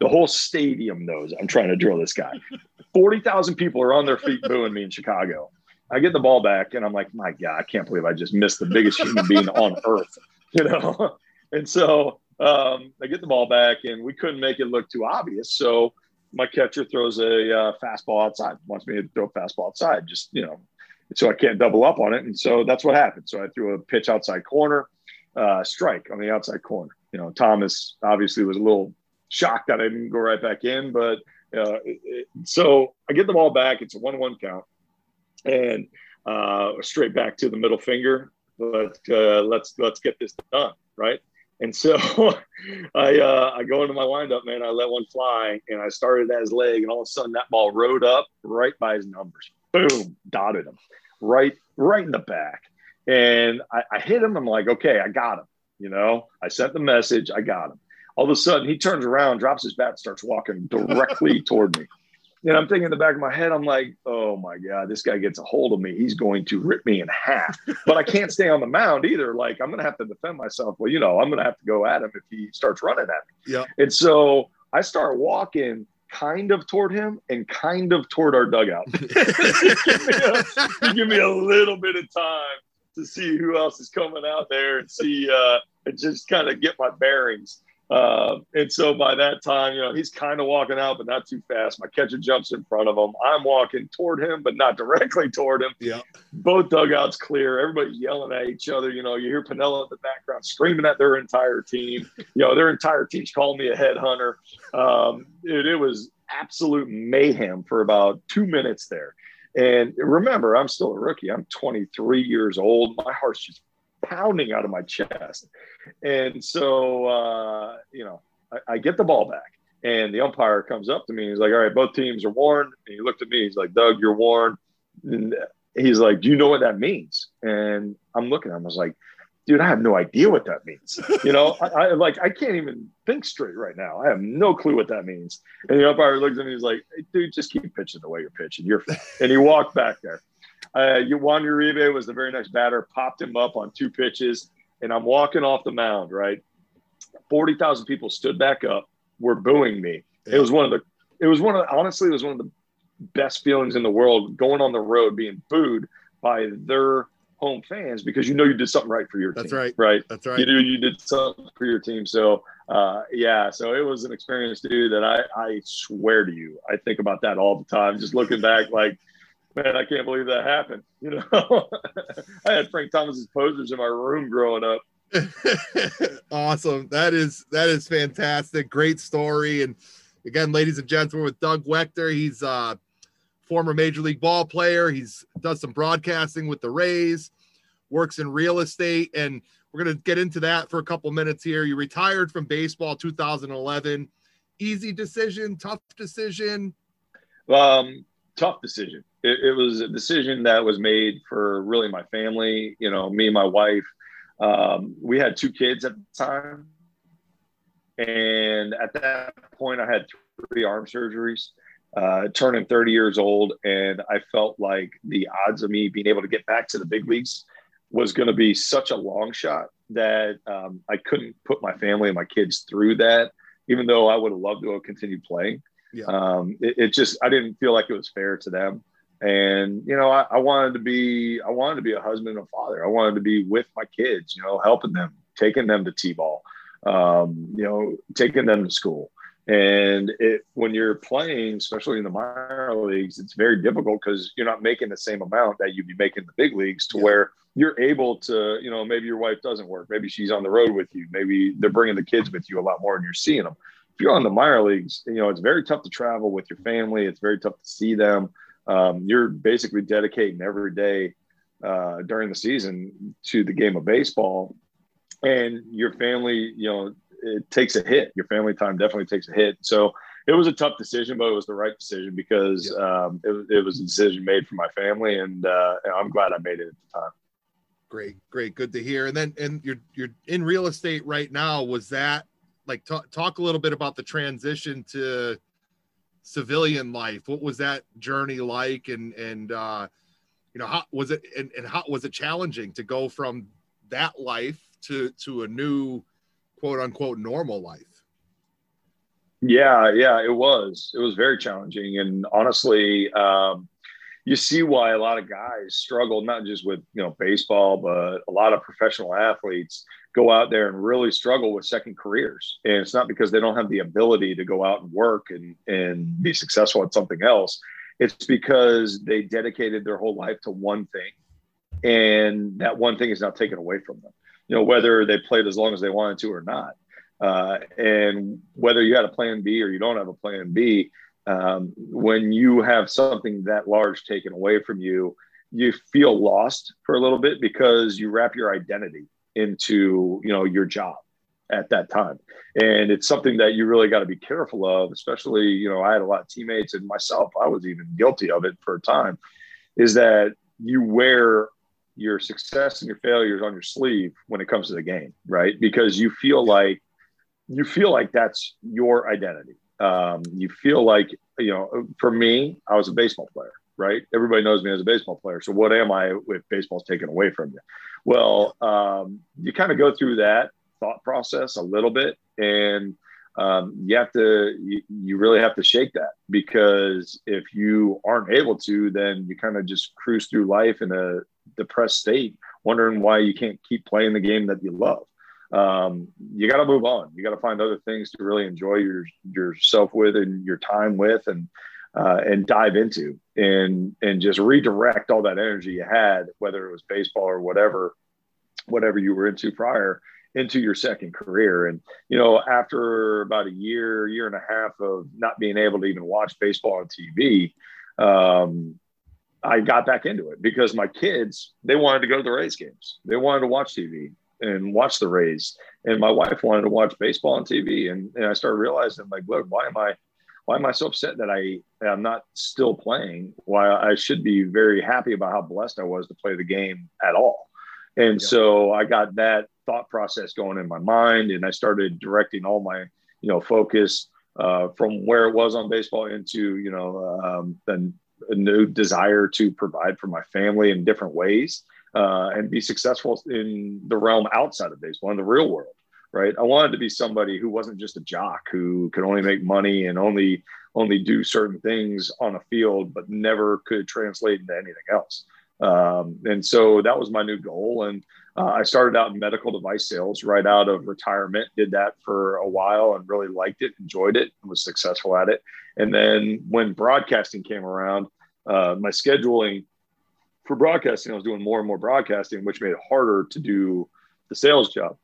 The whole stadium knows I'm trying to drill this guy. 40,000 people are on their feet booing me in Chicago. I get the ball back and I'm like, my God, I can't believe I just missed the biggest human being on earth, you know? And so um, I get the ball back and we couldn't make it look too obvious. So my catcher throws a uh, fastball outside, wants me to throw a fastball outside, just, you know, so I can't double up on it. And so that's what happened. So I threw a pitch outside corner, uh, strike on the outside corner. You know, Thomas obviously was a little shocked that I didn't go right back in, but uh, it, it- so I get the ball back. It's a one-one count, and uh, straight back to the middle finger. But uh, let's let's get this done, right? And so I uh, I go into my windup, man. I let one fly, and I started at his leg, and all of a sudden that ball rode up right by his numbers. Boom, dotted him right right in the back, and I, I hit him. I'm like, okay, I got him. You know, I sent the message. I got him. All of a sudden, he turns around, drops his bat, and starts walking directly toward me. And I'm thinking in the back of my head, I'm like, oh my God, this guy gets a hold of me. He's going to rip me in half. But I can't stay on the mound either. Like, I'm going to have to defend myself. Well, you know, I'm going to have to go at him if he starts running at me. Yeah. And so I start walking kind of toward him and kind of toward our dugout. give, me a, give me a little bit of time to see who else is coming out there and see, uh, and just kind of get my bearings. Uh, and so by that time, you know, he's kind of walking out, but not too fast. My catcher jumps in front of him. I'm walking toward him, but not directly toward him. Yeah. Both dugouts clear. Everybody's yelling at each other. You know, you hear Piniella in the background screaming at their entire team. You know, their entire team's calling me a headhunter. Um, it, it was absolute mayhem for about two minutes there. And remember, I'm still a rookie. I'm 23 years old. My heart's just pounding out of my chest. And so, uh, you know, I, I get the ball back, and the umpire comes up to me. He's like, "All right, both teams are warned." And he looked at me. He's like, "Doug, you're warned." And he's like, "Do you know what that means?" And I'm looking at him. I was like, "Dude, I have no idea what that means." You know, I, I like I can't even think straight right now. I have no clue what that means. And the umpire looks at me. He's like, hey, "Dude, just keep pitching the way you're pitching. You're fine." And he walked back there. Uh, Juan Uribe was the very next batter, popped him up on two pitches, and I'm walking off the mound, right? 40,000 people stood back up, were booing me. It was one of the, it was one of, honestly, it was one of the best feelings in the world going on the road being booed by their home fans because you know you did something right for your That's team. That's right. Right. That's right. You knew you did something for your team. So, uh, yeah, so it was an experience, dude, that I, I swear to you, I think about that all the time. Just looking back, like, man, I can't believe that happened. You know, I had Frank Thomas's posters in my room growing up. awesome. That is that is fantastic. Great story. And again, ladies and gentlemen, with Doug Waechter. He's a former major league ball player. He's does some broadcasting with the Rays, works in real estate, and we're gonna get into that for a couple minutes here. You retired from baseball 2011. Easy decision, tough decision. Um, tough decision. It, it was a decision that was made for really my family. You know, me and my wife. Um, we had two kids at the time, and at that point, I had three arm surgeries. Uh, turning 30 years old, and I felt like the odds of me being able to get back to the big leagues was going to be such a long shot that um, I couldn't put my family and my kids through that, even though I would have loved to have continued playing. Yeah. Um, it, it just I didn't feel like it was fair to them, and you know I, I wanted to be I wanted to be a husband and a father. I wanted to be with my kids, you know, helping them, taking them to t-ball, um, you know, taking them to school. And it, when you're playing, especially in the minor leagues, it's very difficult because you're not making the same amount that you'd be making the big leagues to yeah. where you're able to, you know, maybe your wife doesn't work. Maybe she's on the road with you. Maybe they're bringing the kids with you a lot more and you're seeing them. If you're on the minor leagues, you know, it's very tough to travel with your family. It's very tough to see them. Um, you're basically dedicating every day uh, during the season to the game of baseball. And your family, you know, it takes a hit. Your family time definitely takes a hit. So it was a tough decision, but it was the right decision because yeah. um, it, it, was a decision made for my family, and uh, I'm glad I made it at the time. Great, great, good to hear. And then, and you're you're in real estate right now. Was that like talk talk a little bit about the transition to civilian life? What was that journey like? And and uh, you know, how was it? And, and how was it challenging to go from that life to to a new quote unquote normal life? Yeah, yeah, it was. It was very challenging, and honestly, um, you see why a lot of guys struggle, not just with you know baseball, but a lot of professional athletes go out there and really struggle with second careers. And it's not because they don't have the ability to go out and work and and be successful at something else. It's because they dedicated their whole life to one thing, and that one thing is now taken away from them you know, whether they played as long as they wanted to or not. Uh, and whether you had a plan B or you don't have a plan B, um, when you have something that large taken away from you, you feel lost for a little bit because you wrap your identity into, you know, your job at that time. And it's something that you really got to be careful of, especially, you know, I had a lot of teammates and myself, I was even guilty of it for a time, is that you wear your success and your failures on your sleeve when it comes to the game, right? Because you feel like you feel like that's your identity. Um, you feel like you know. For me, I was a baseball player, right? Everybody knows me as a baseball player. So what am I if baseball's taken away from you? Well, um, you kind of go through that thought process a little bit, and um, you have to you, you, really have to shake that because if you aren't able to then you kind of just cruise through life in a depressed state, wondering why you can't keep playing the game that you love. Um, you got to move on. You got to find other things to really enjoy your yourself with and your time with, and uh, and dive into and and just redirect all that energy you had, whether it was baseball or whatever, whatever you were into prior, into your second career. And you know, after about a year, year and a half of not being able to even watch baseball on TV, um, I got back into it because my kids they wanted to go to the Rays games. They wanted to watch TV and watch the Rays, and my wife wanted to watch baseball on TV. And, and I started realizing like, look, why am I why am I so upset that I am not still playing? Why I should be very happy about how blessed I was to play the game at all. And yeah. so I got that thought process going in my mind, and I started directing all my you know focus uh, from where it was on baseball into you know um, the a new desire to provide for my family in different ways uh, and be successful in the realm outside of baseball in the real world right? I wanted to be somebody who wasn't just a jock who could only make money and only only do certain things on a field but never could translate into anything else. Um, and so that was my new goal. And uh, i started out in medical device sales right out of retirement did that for a while and really liked it enjoyed it and was successful at it. And then when broadcasting came around, uh, my scheduling for broadcasting, I was doing more and more broadcasting, which made it harder to do the sales job.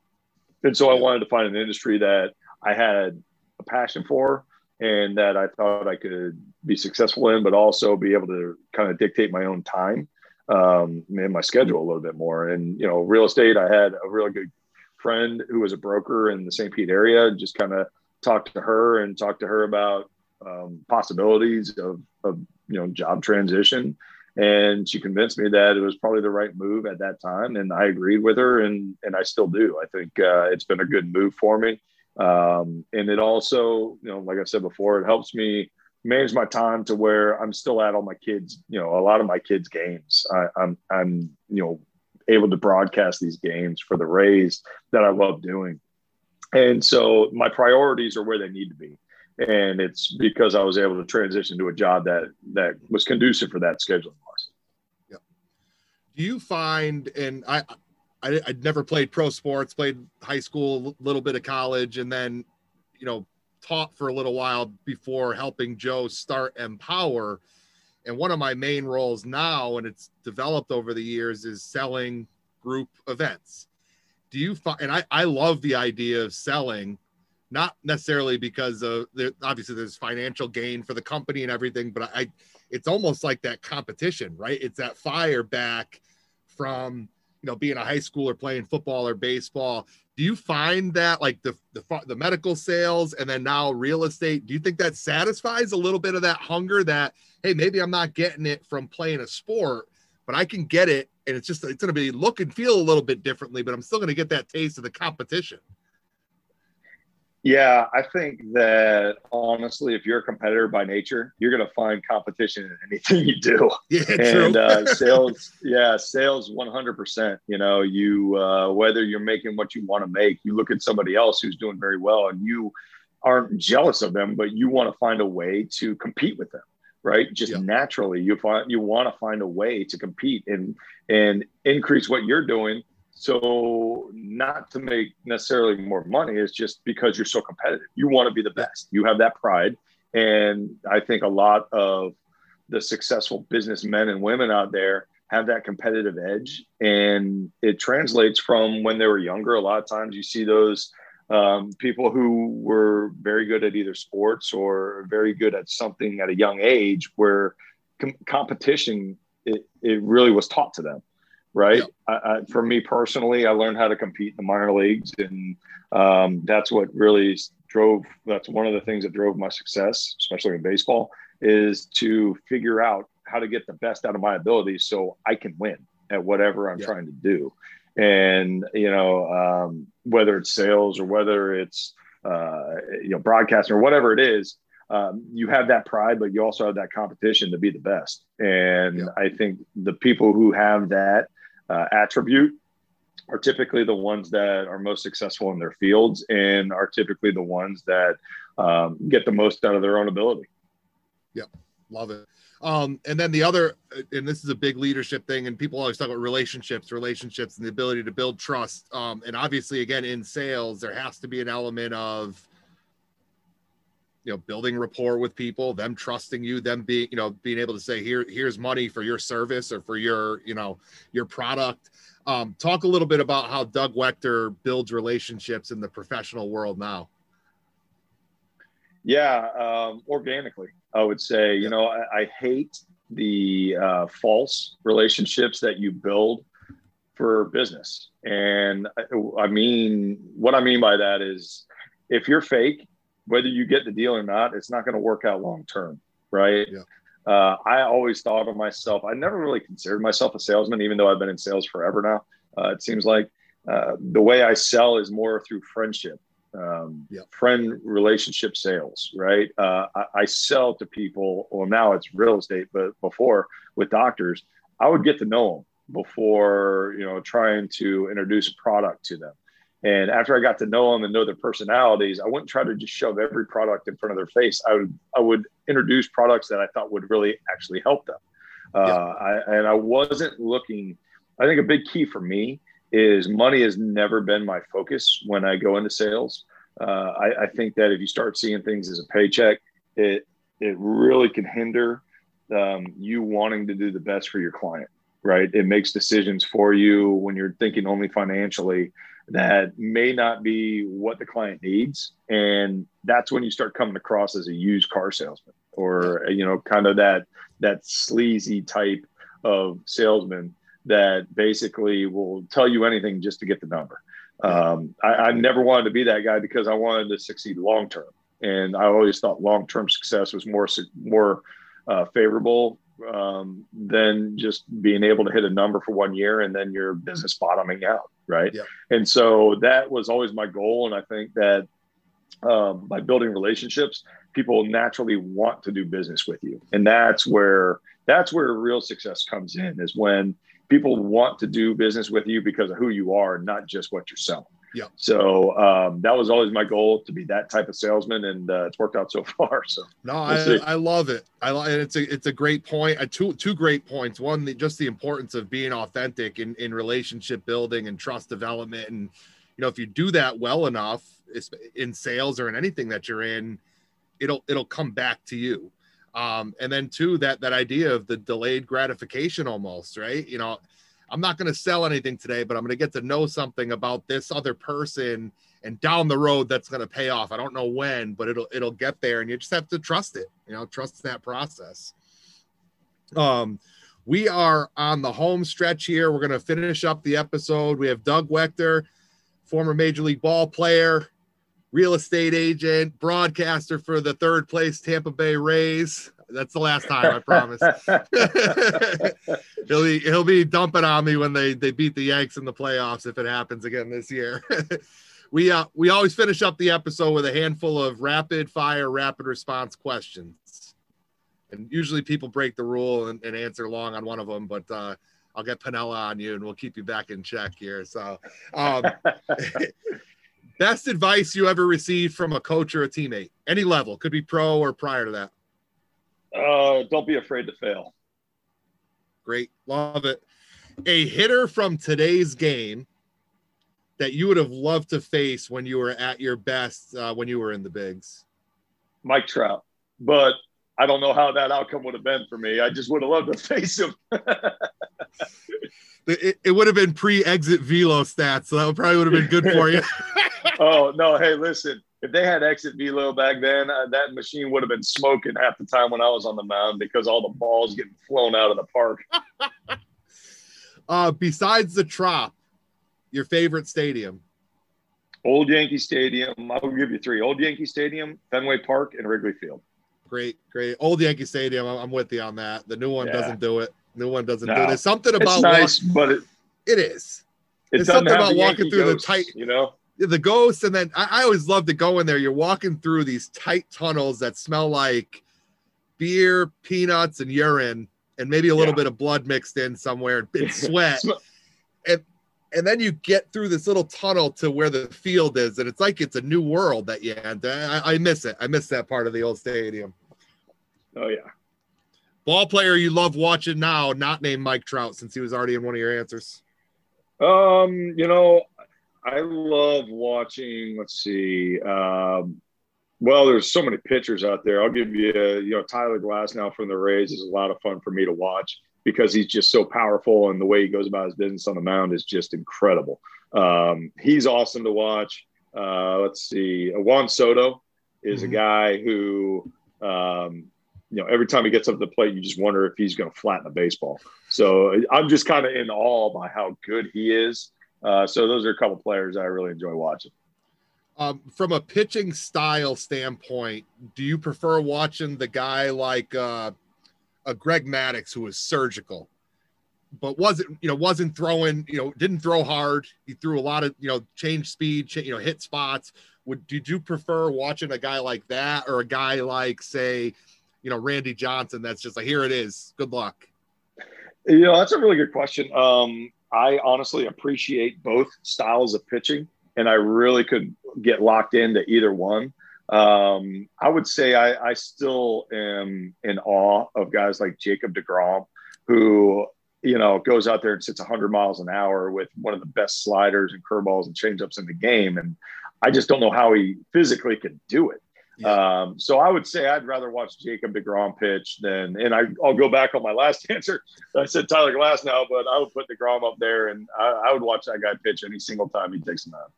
And so I wanted to find an industry that I had a passion for and that I thought I could be successful in, but also be able to kind of dictate my own time um, and my schedule a little bit more. And, you know, real estate, I had a really good friend who was a broker in the St. Pete area, just kind of talked to her and talked to her about um, possibilities of, of you know job transition and she convinced me that it was probably the right move at that time and i agreed with her and and i still do. I think uh, it's been a good move for me. Um, and it also you know like i said before it helps me manage my time to where i'm still at all my kids you know a lot of my kids games. I, i'm i'm you know able to broadcast these games for the rays that i love doing. And so my priorities are where they need to be. And it's because I was able to transition to a job that that was conducive for that scheduling. Do you find, and I, I, I never played pro sports, played high school, a little bit of college, and then, you know, taught for a little while before helping Joe start Empower. And one of my main roles now, and it's developed over the years, is selling group events. Do you find, and I, I love the idea of selling, not necessarily because of obviously there's financial gain for the company and everything, but I, it's almost like that competition, right? It's that fire back from, you know, being a high schooler playing football or baseball. Do you find that like the, the, the medical sales and then now real estate, do you think that satisfies a little bit of that hunger that, Hey, maybe I'm not getting it from playing a sport, but I can get it. And it's just, it's going to be look and feel a little bit differently, but I'm still going to get that taste of the competition. Yeah, I think that honestly, if you're a competitor by nature, you're going to find competition in anything you do. Yeah, and uh, sales, yeah, sales 100%. You know, you, uh, whether you're making what you want to make, you look at somebody else who's doing very well and you aren't jealous of them, but you want to find a way to compete with them. Right. Just yeah. naturally, you find you want to find a way to compete and and increase what you're doing so not to make necessarily more money, it's just because you're so competitive. You want to be the best. You have that pride. And I think a lot of the successful businessmen and women out there have that competitive edge. And it translates from when they were younger. A lot of times you see those um, people who were very good at either sports or very good at something at a young age where com- competition, it, it really was taught to them right? Yep. I, I, for me personally, I learned how to compete in the minor leagues, and um, that's what really drove. That's one of the things that drove my success, especially in baseball, is to figure out how to get the best out of my abilities so I can win at whatever I'm yep. trying to do. And you know, um, whether it's sales or whether it's uh, you know broadcasting or whatever it is, um, you have that pride, but you also have that competition to be the best. And yeah. I think the people who have that uh, attribute are typically the ones that are most successful in their fields and are typically the ones that um, get the most out of their own ability. Yep, love it. Um, and then the other, and this is a big leadership thing, and people always talk about relationships, relationships, and the ability to build trust. Um, and obviously, again, in sales, there has to be an element of you know building rapport with people them trusting you them being you know being able to say here here's money for your service or for your you know your product. Um, talk a little bit about how doug waechter builds relationships in the professional world now. Yeah um, organically i would say you know i, I hate the uh, false relationships that you build for business. And I, I mean what i mean by that is if you're fake whether you get the deal or not, it's not going to work out long term, right? Yeah. Uh, I always thought of myself. I never really considered myself a salesman, even though I've been in sales forever now. Uh, it seems like uh, the way I sell is more through friendship, um, yeah. friend relationship sales, right? Uh, I, I, sell to people. Well, now it's real estate, but before with doctors, I would get to know them before you know trying to introduce a product to them. And after I got to know them and know their personalities, I wouldn't try to just shove every product in front of their face. I would I would introduce products that I thought would really actually help them. Uh, yeah. I, and I wasn't looking. I think a big key for me is money has never been my focus when I go into sales. Uh, I, I, think that if you start seeing things as a paycheck, it it really can hinder um, you wanting to do the best for your client. Right? It makes decisions for you when you're thinking only financially that may not be what the client needs. And that's when you start coming across as a used car salesman or you know kind of that that sleazy type of salesman that basically will tell you anything just to get the number. Um, I, I never wanted to be that guy because i wanted to succeed long term. And i always thought long term success was more more uh, favorable um, than just being able to hit a number for one year and then your business bottoming out right? Yeah. and so that was always my goal and i think that um, by building relationships people naturally want to do business with you. And that's where that's where real success comes in is when people want to do business with you because of who you are not just what you're selling yeah. So um, that was always my goal to be that type of salesman, and uh, it's worked out so far. So no, we'll I, I love it. I love it's a it's a great point. Uh, two two great points. One, the, just the importance of being authentic in in relationship building and trust development, and you know, if you do that well enough in sales or in anything that you're in, it'll it'll come back to you. Um, and then two, that that idea of the delayed gratification almost, right? You know, I'm not going to sell anything today, but I'm going to get to know something about this other person and down the road that's going to pay off. I don't know when, but it'll it'll get there and you just have to trust it. You know, trust that process. Um we are on the home stretch here. We're going to finish up the episode. We have Doug Waechter, former Major League ball player, real estate agent, broadcaster for the third place Tampa Bay Rays. That's the last time, I promise. he'll be he'll be dumping on me when they they beat the Yanks in the playoffs if it happens again this year. we uh we always finish up the episode with a handful of rapid fire, rapid response questions. And usually people break the rule and, and answer long on one of them, but uh I'll get Piniella on you and we'll keep you back in check here. So um Best advice you ever received from a coach or a teammate, any level, could be pro or prior to that. Uh, don't be afraid to fail. Great, love it. A hitter from today's game that you would have loved to face when you were at your best, uh, when you were in the bigs. Mike Trout, but I don't know how that outcome would have been for me. I just would have loved to face him. it, it would have been pre-exit velo stats, so that probably would have been good for you. oh no! Hey, listen. If they had exit velo back then, uh, that machine would have been smoking half the time when I was on the mound because all the balls getting flown out of the park. uh, besides the Trop, your favorite stadium? Old Yankee Stadium. I will give you three: Old Yankee Stadium, Fenway Park, and Wrigley Field. Great, great. Old Yankee Stadium. I'm with you on that. The new one yeah. doesn't do it. New one doesn't no. do it. There's something about it's nice, walk- but it, it is. It There's something about walking through ghost, the tight, you know, the ghosts, and then I, I always love to go in there. You're walking through these tight tunnels that smell like beer, peanuts, and urine, and maybe a little yeah. bit of blood mixed in somewhere, and sweat. and and then you get through this little tunnel to where the field is, and it's like it's a new world that you enter. I, I miss it. I miss that part of the old stadium. Oh yeah. Ball player you love watching now, not named Mike Trout, since he was already in one of your answers. Um, you know, I love watching. Let's see. Um, well, there's so many pitchers out there. I'll give you, you know, Tyler Glasnow from the Rays is a lot of fun for me to watch because he's just so powerful and the way he goes about his business on the mound is just incredible. Um, he's awesome to watch. Uh, let's see. Juan Soto is mm-hmm. a guy who, um, you know, every time he gets up to the plate, you just wonder if he's going to flatten a baseball. So I'm just kind of in awe by how good he is. Uh, so those are a couple players I really enjoy watching. Um, from a pitching style standpoint, do you prefer watching the guy like uh, a Greg Maddux who was surgical, but wasn't you know wasn't throwing you know didn't throw hard. He threw a lot of you know change speed, you know hit spots. Would did you prefer watching a guy like that or a guy like say, you know Randy Johnson? That's just like here it is. Good luck. You know that's a really good question. Um, I honestly appreciate both styles of pitching, and I really could get locked into either one. Um, I would say I, I still am in awe of guys like Jacob DeGrom, who you know goes out there and sits 100 miles an hour with one of the best sliders and curveballs and changeups in the game, and I just don't know how he physically could do it. Yeah. Um, so I would say I'd rather watch Jacob DeGrom pitch than, and I, will go back on my last answer. I said Tyler Glasnow, but I would put DeGrom up there and I, I would watch that guy pitch any single time he takes a mound.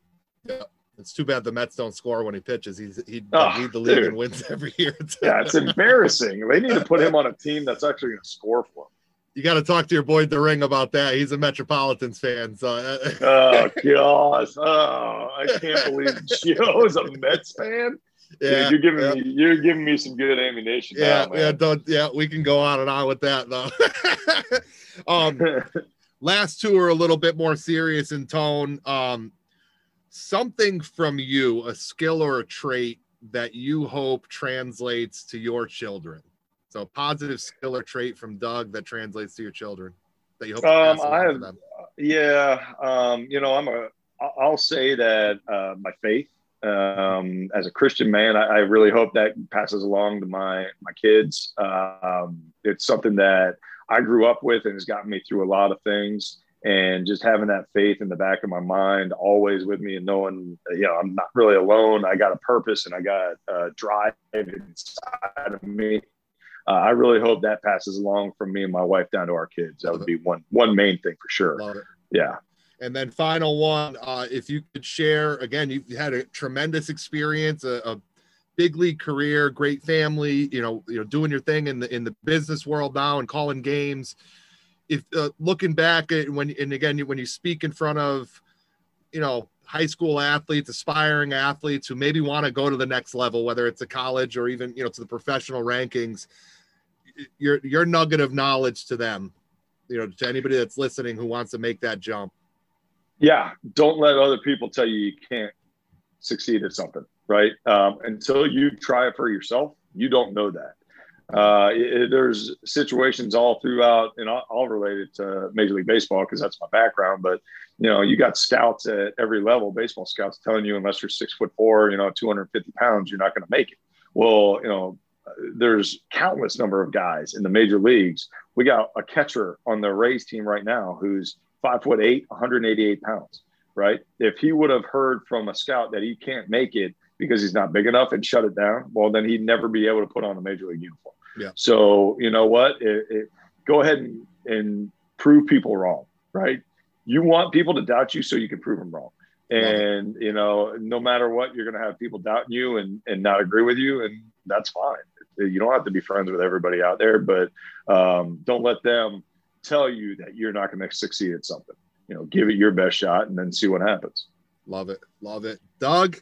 Yeah. It's too bad the Mets don't score when he pitches. He's he oh, lead the league dude. and wins every year. yeah, it's embarrassing. They need to put him on a team that's actually going to score for him. You got to talk to your boy the ring about that. He's a Metropolitans fan. So. Uh, oh gosh! Oh, I can't believe Joe's a Mets fan. Yeah, Dude, you're giving yeah. me you're giving me some good ammunition. Yeah, now, yeah, don't yeah. We can go on and on with that though. um, last two are a little bit more serious in tone. Um, something from you, a skill or a trait that you hope translates to your children. So positive skill or trait from Doug that translates to your children that you hope. Um, I have, yeah. Um, you know, I'm a. I'll say that uh, my faith um, as a Christian man, I, I, really hope that passes along to my my kids. Um, it's something that I grew up with and has gotten me through a lot of things. and just having that faith in the back of my mind always with me and knowing you know i'm not really alone. I got a purpose and i got a drive inside of me. Uh, i really hope that passes along from me and my wife down to our kids. That would be one one main thing for sure. Yeah and then final one uh, if you could share again you've had a tremendous experience a, a big league career great family you know you know doing your thing in the in the business world now and calling games. If uh, looking back at when and again when you speak in front of you know high school athletes aspiring athletes who maybe want to go to the next level whether it's a college or even you know to the professional rankings your your nugget of knowledge to them you know to anybody that's listening who wants to make that jump yeah don't let other people tell you you can't succeed at something right um, until you try it for yourself you don't know that uh, it, there's situations all throughout, and all, all related to Major League Baseball because that's my background. But you know, you got scouts at every level, baseball scouts telling you unless you're six foot four, you know, 250 pounds, you're not going to make it. Well, you know, there's countless number of guys in the major leagues. We got a catcher on the Rays team right now who's five foot eight, 188 pounds. Right? If he would have heard from a scout that he can't make it because he's not big enough and shut it down, well, then he'd never be able to put on a major league uniform. Yeah. So you know what? It, it, go ahead and, and prove people wrong, right? You want people to doubt you so you can prove them wrong. And you know, no matter what, you're going to have people doubting you and and not agree with you, and that's fine. You don't have to be friends with everybody out there, but um, don't let them tell you that you're not going to succeed at something. You know, give it your best shot and then see what happens. Love it, love it, Doug.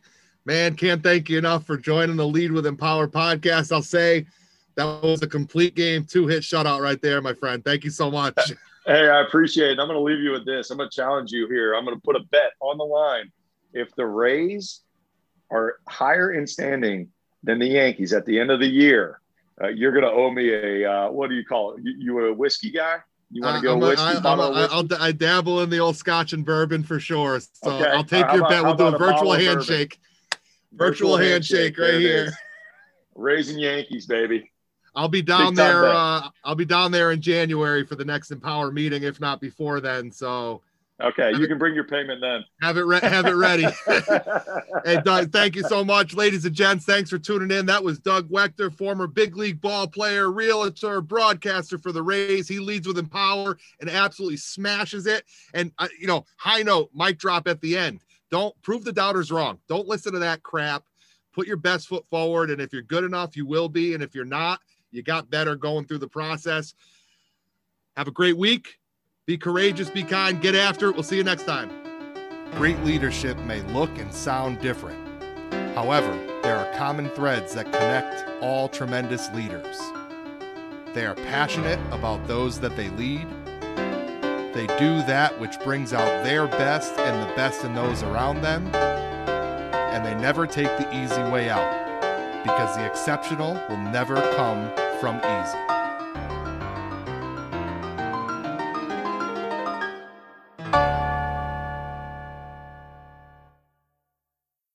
Man, can't thank you enough for joining the Lead with Empower podcast. I'll say that was a complete game, two hit shutout right there, my friend. Thank you so much. Hey, I appreciate it. I'm going to leave you with this. I'm going to challenge you here. I'm going to put a bet on the line. If the Rays are higher in standing than the Yankees at the end of the year, uh, you're going to owe me a uh, what do you call it? You, you a whiskey guy? You want to uh, go whiskey? I, a, whiskey? I'll, I dabble in the old Scotch and bourbon for sure. So okay. I'll take your about, bet. We'll do a virtual handshake. Virtual, virtual handshake, handshake right here. Raising Yankees, baby. I'll be down there. Uh, I'll be down there in January for the next Empower meeting, if not before then. So. Okay, you it, can bring your payment then. Have it re- have it ready. hey, Doug, thank you so much, ladies and gents. Thanks for tuning in. That was Doug Waechter, former big league ball player, realtor, broadcaster for the Rays. He leads with Empower and absolutely smashes it. And uh, you know, high note, mic drop at the end. Don't prove the doubters wrong. Don't listen to that crap. Put your best foot forward, and if you're good enough, you will be. And if you're not, you got better going through the process. Have a great week. Be courageous, be kind, get after it. We'll see you next time. Great leadership may look and sound different. However, there are common threads that connect all tremendous leaders. They are passionate about those that they lead. They do that which brings out their best and the best in those around them. And they never take the easy way out because the exceptional will never come from easy.